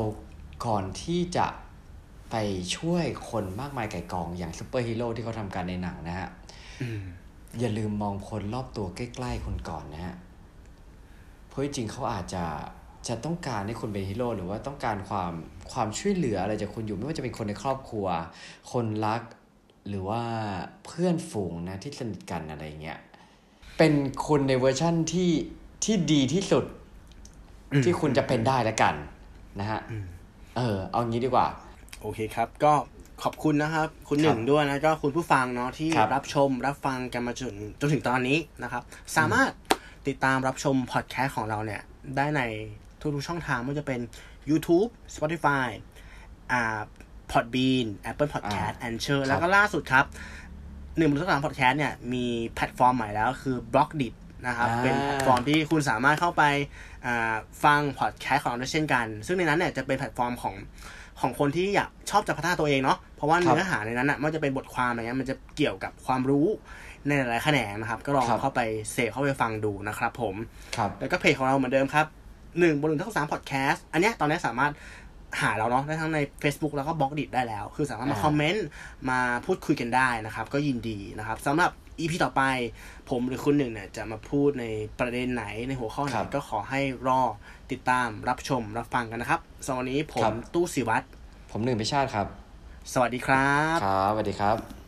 ก่อนที่จะไปช่วยคนมากมายก่ายกองอย่างซูเปอร์ฮีโร่ที่เขาทำการในหนังนะฮะอืมอย่าลืมมองคนรอบตัวใกล้ๆคนก่อนนะฮะ เพราะจริงๆเขาอาจจะจะต้องการให้คุณเป็นฮีโร่หรือว่าต้องการความความช่วยเหลืออะไรจากคุณอยู่ไม่ว่าจะเป็นคนในครอบครัว คนรัก หรือว่าเพื่อนฝูงนะที่สนิทกันอะไรเงี้ยเป็นคุณในเวอร์ชั่นที่ที่ดีที่สุดอืมที่คุณจะเป็นได้แล้วกันนะฮะอืมเออ เอางี้ดีกว่า โอเคครับ ก็ขอบคุณนะครับ คุณหนึ่งด้วยนะก็คุณผู้ฟังเนาะที่ครับรับชมรับฟังกันมาจนจนถึงตอนนี้นะครับ สามารถติดตามรับชมพอดแคสต์ของเราเนี่ย ได้ในทุกๆช่องทางไม่ว่าจะเป็น YouTube Spotify อ่า Podbean Apple Podcast อ่า Anchor ครับแล้วก็ล่าสุดครับหนึ่งบนทุกสามพอดแคสต์เนี่ยมีแพลตฟอร์มใหม่แล้วคือ Blockdit นะครับอ่าเป็นแพลตฟอร์มที่คุณสามารถเข้าไปอ่าฟังพอดแคสต์ของเราได้เช่นกัน ซึ่งในนั้นเนี่ยจะเป็นแพลตฟอร์มของของคนที่อยากชอบจะพัฒนาตัวเองเนาะเพราะว่าครับเนื้อหาในนั้นอะไมันจะเป็นบทความอะไรเงี้ยมันจะเกี่ยวกับความรู้ในหลายๆแขนงนะครับ ก็ลองครับเข้าไปเสพเข้าไปฟังดูนะครับผมครับแล้วก็เพจของเราเหมือนเดิมครับหนึ่งบนหนึ่งทั้งสามพอดแคสต์อันเนี้ยตอนนี้สามารถ หาเราเนาะได้ทั้งใน Facebook แล้วก็ Blockdit ได้แล้ว คือสามารถมาอ่าคอมเมนต์มาพูดคุยกันได้นะครับ ก็ยินดีนะครับสำหรับ EP ต่อไป ผมหรือคุณหนึ่งเนี่ยจะมาพูดในประเด็นไหนในหัวข้อไหนครับก็ขอให้รอติดตามรับชมรับฟังกันนะครับสำหรับวันนี้ผครัมบตู้สิวัตรผมหนึ่งพิชาติครับ สวัสดีครับ ครับสวัสดีครับ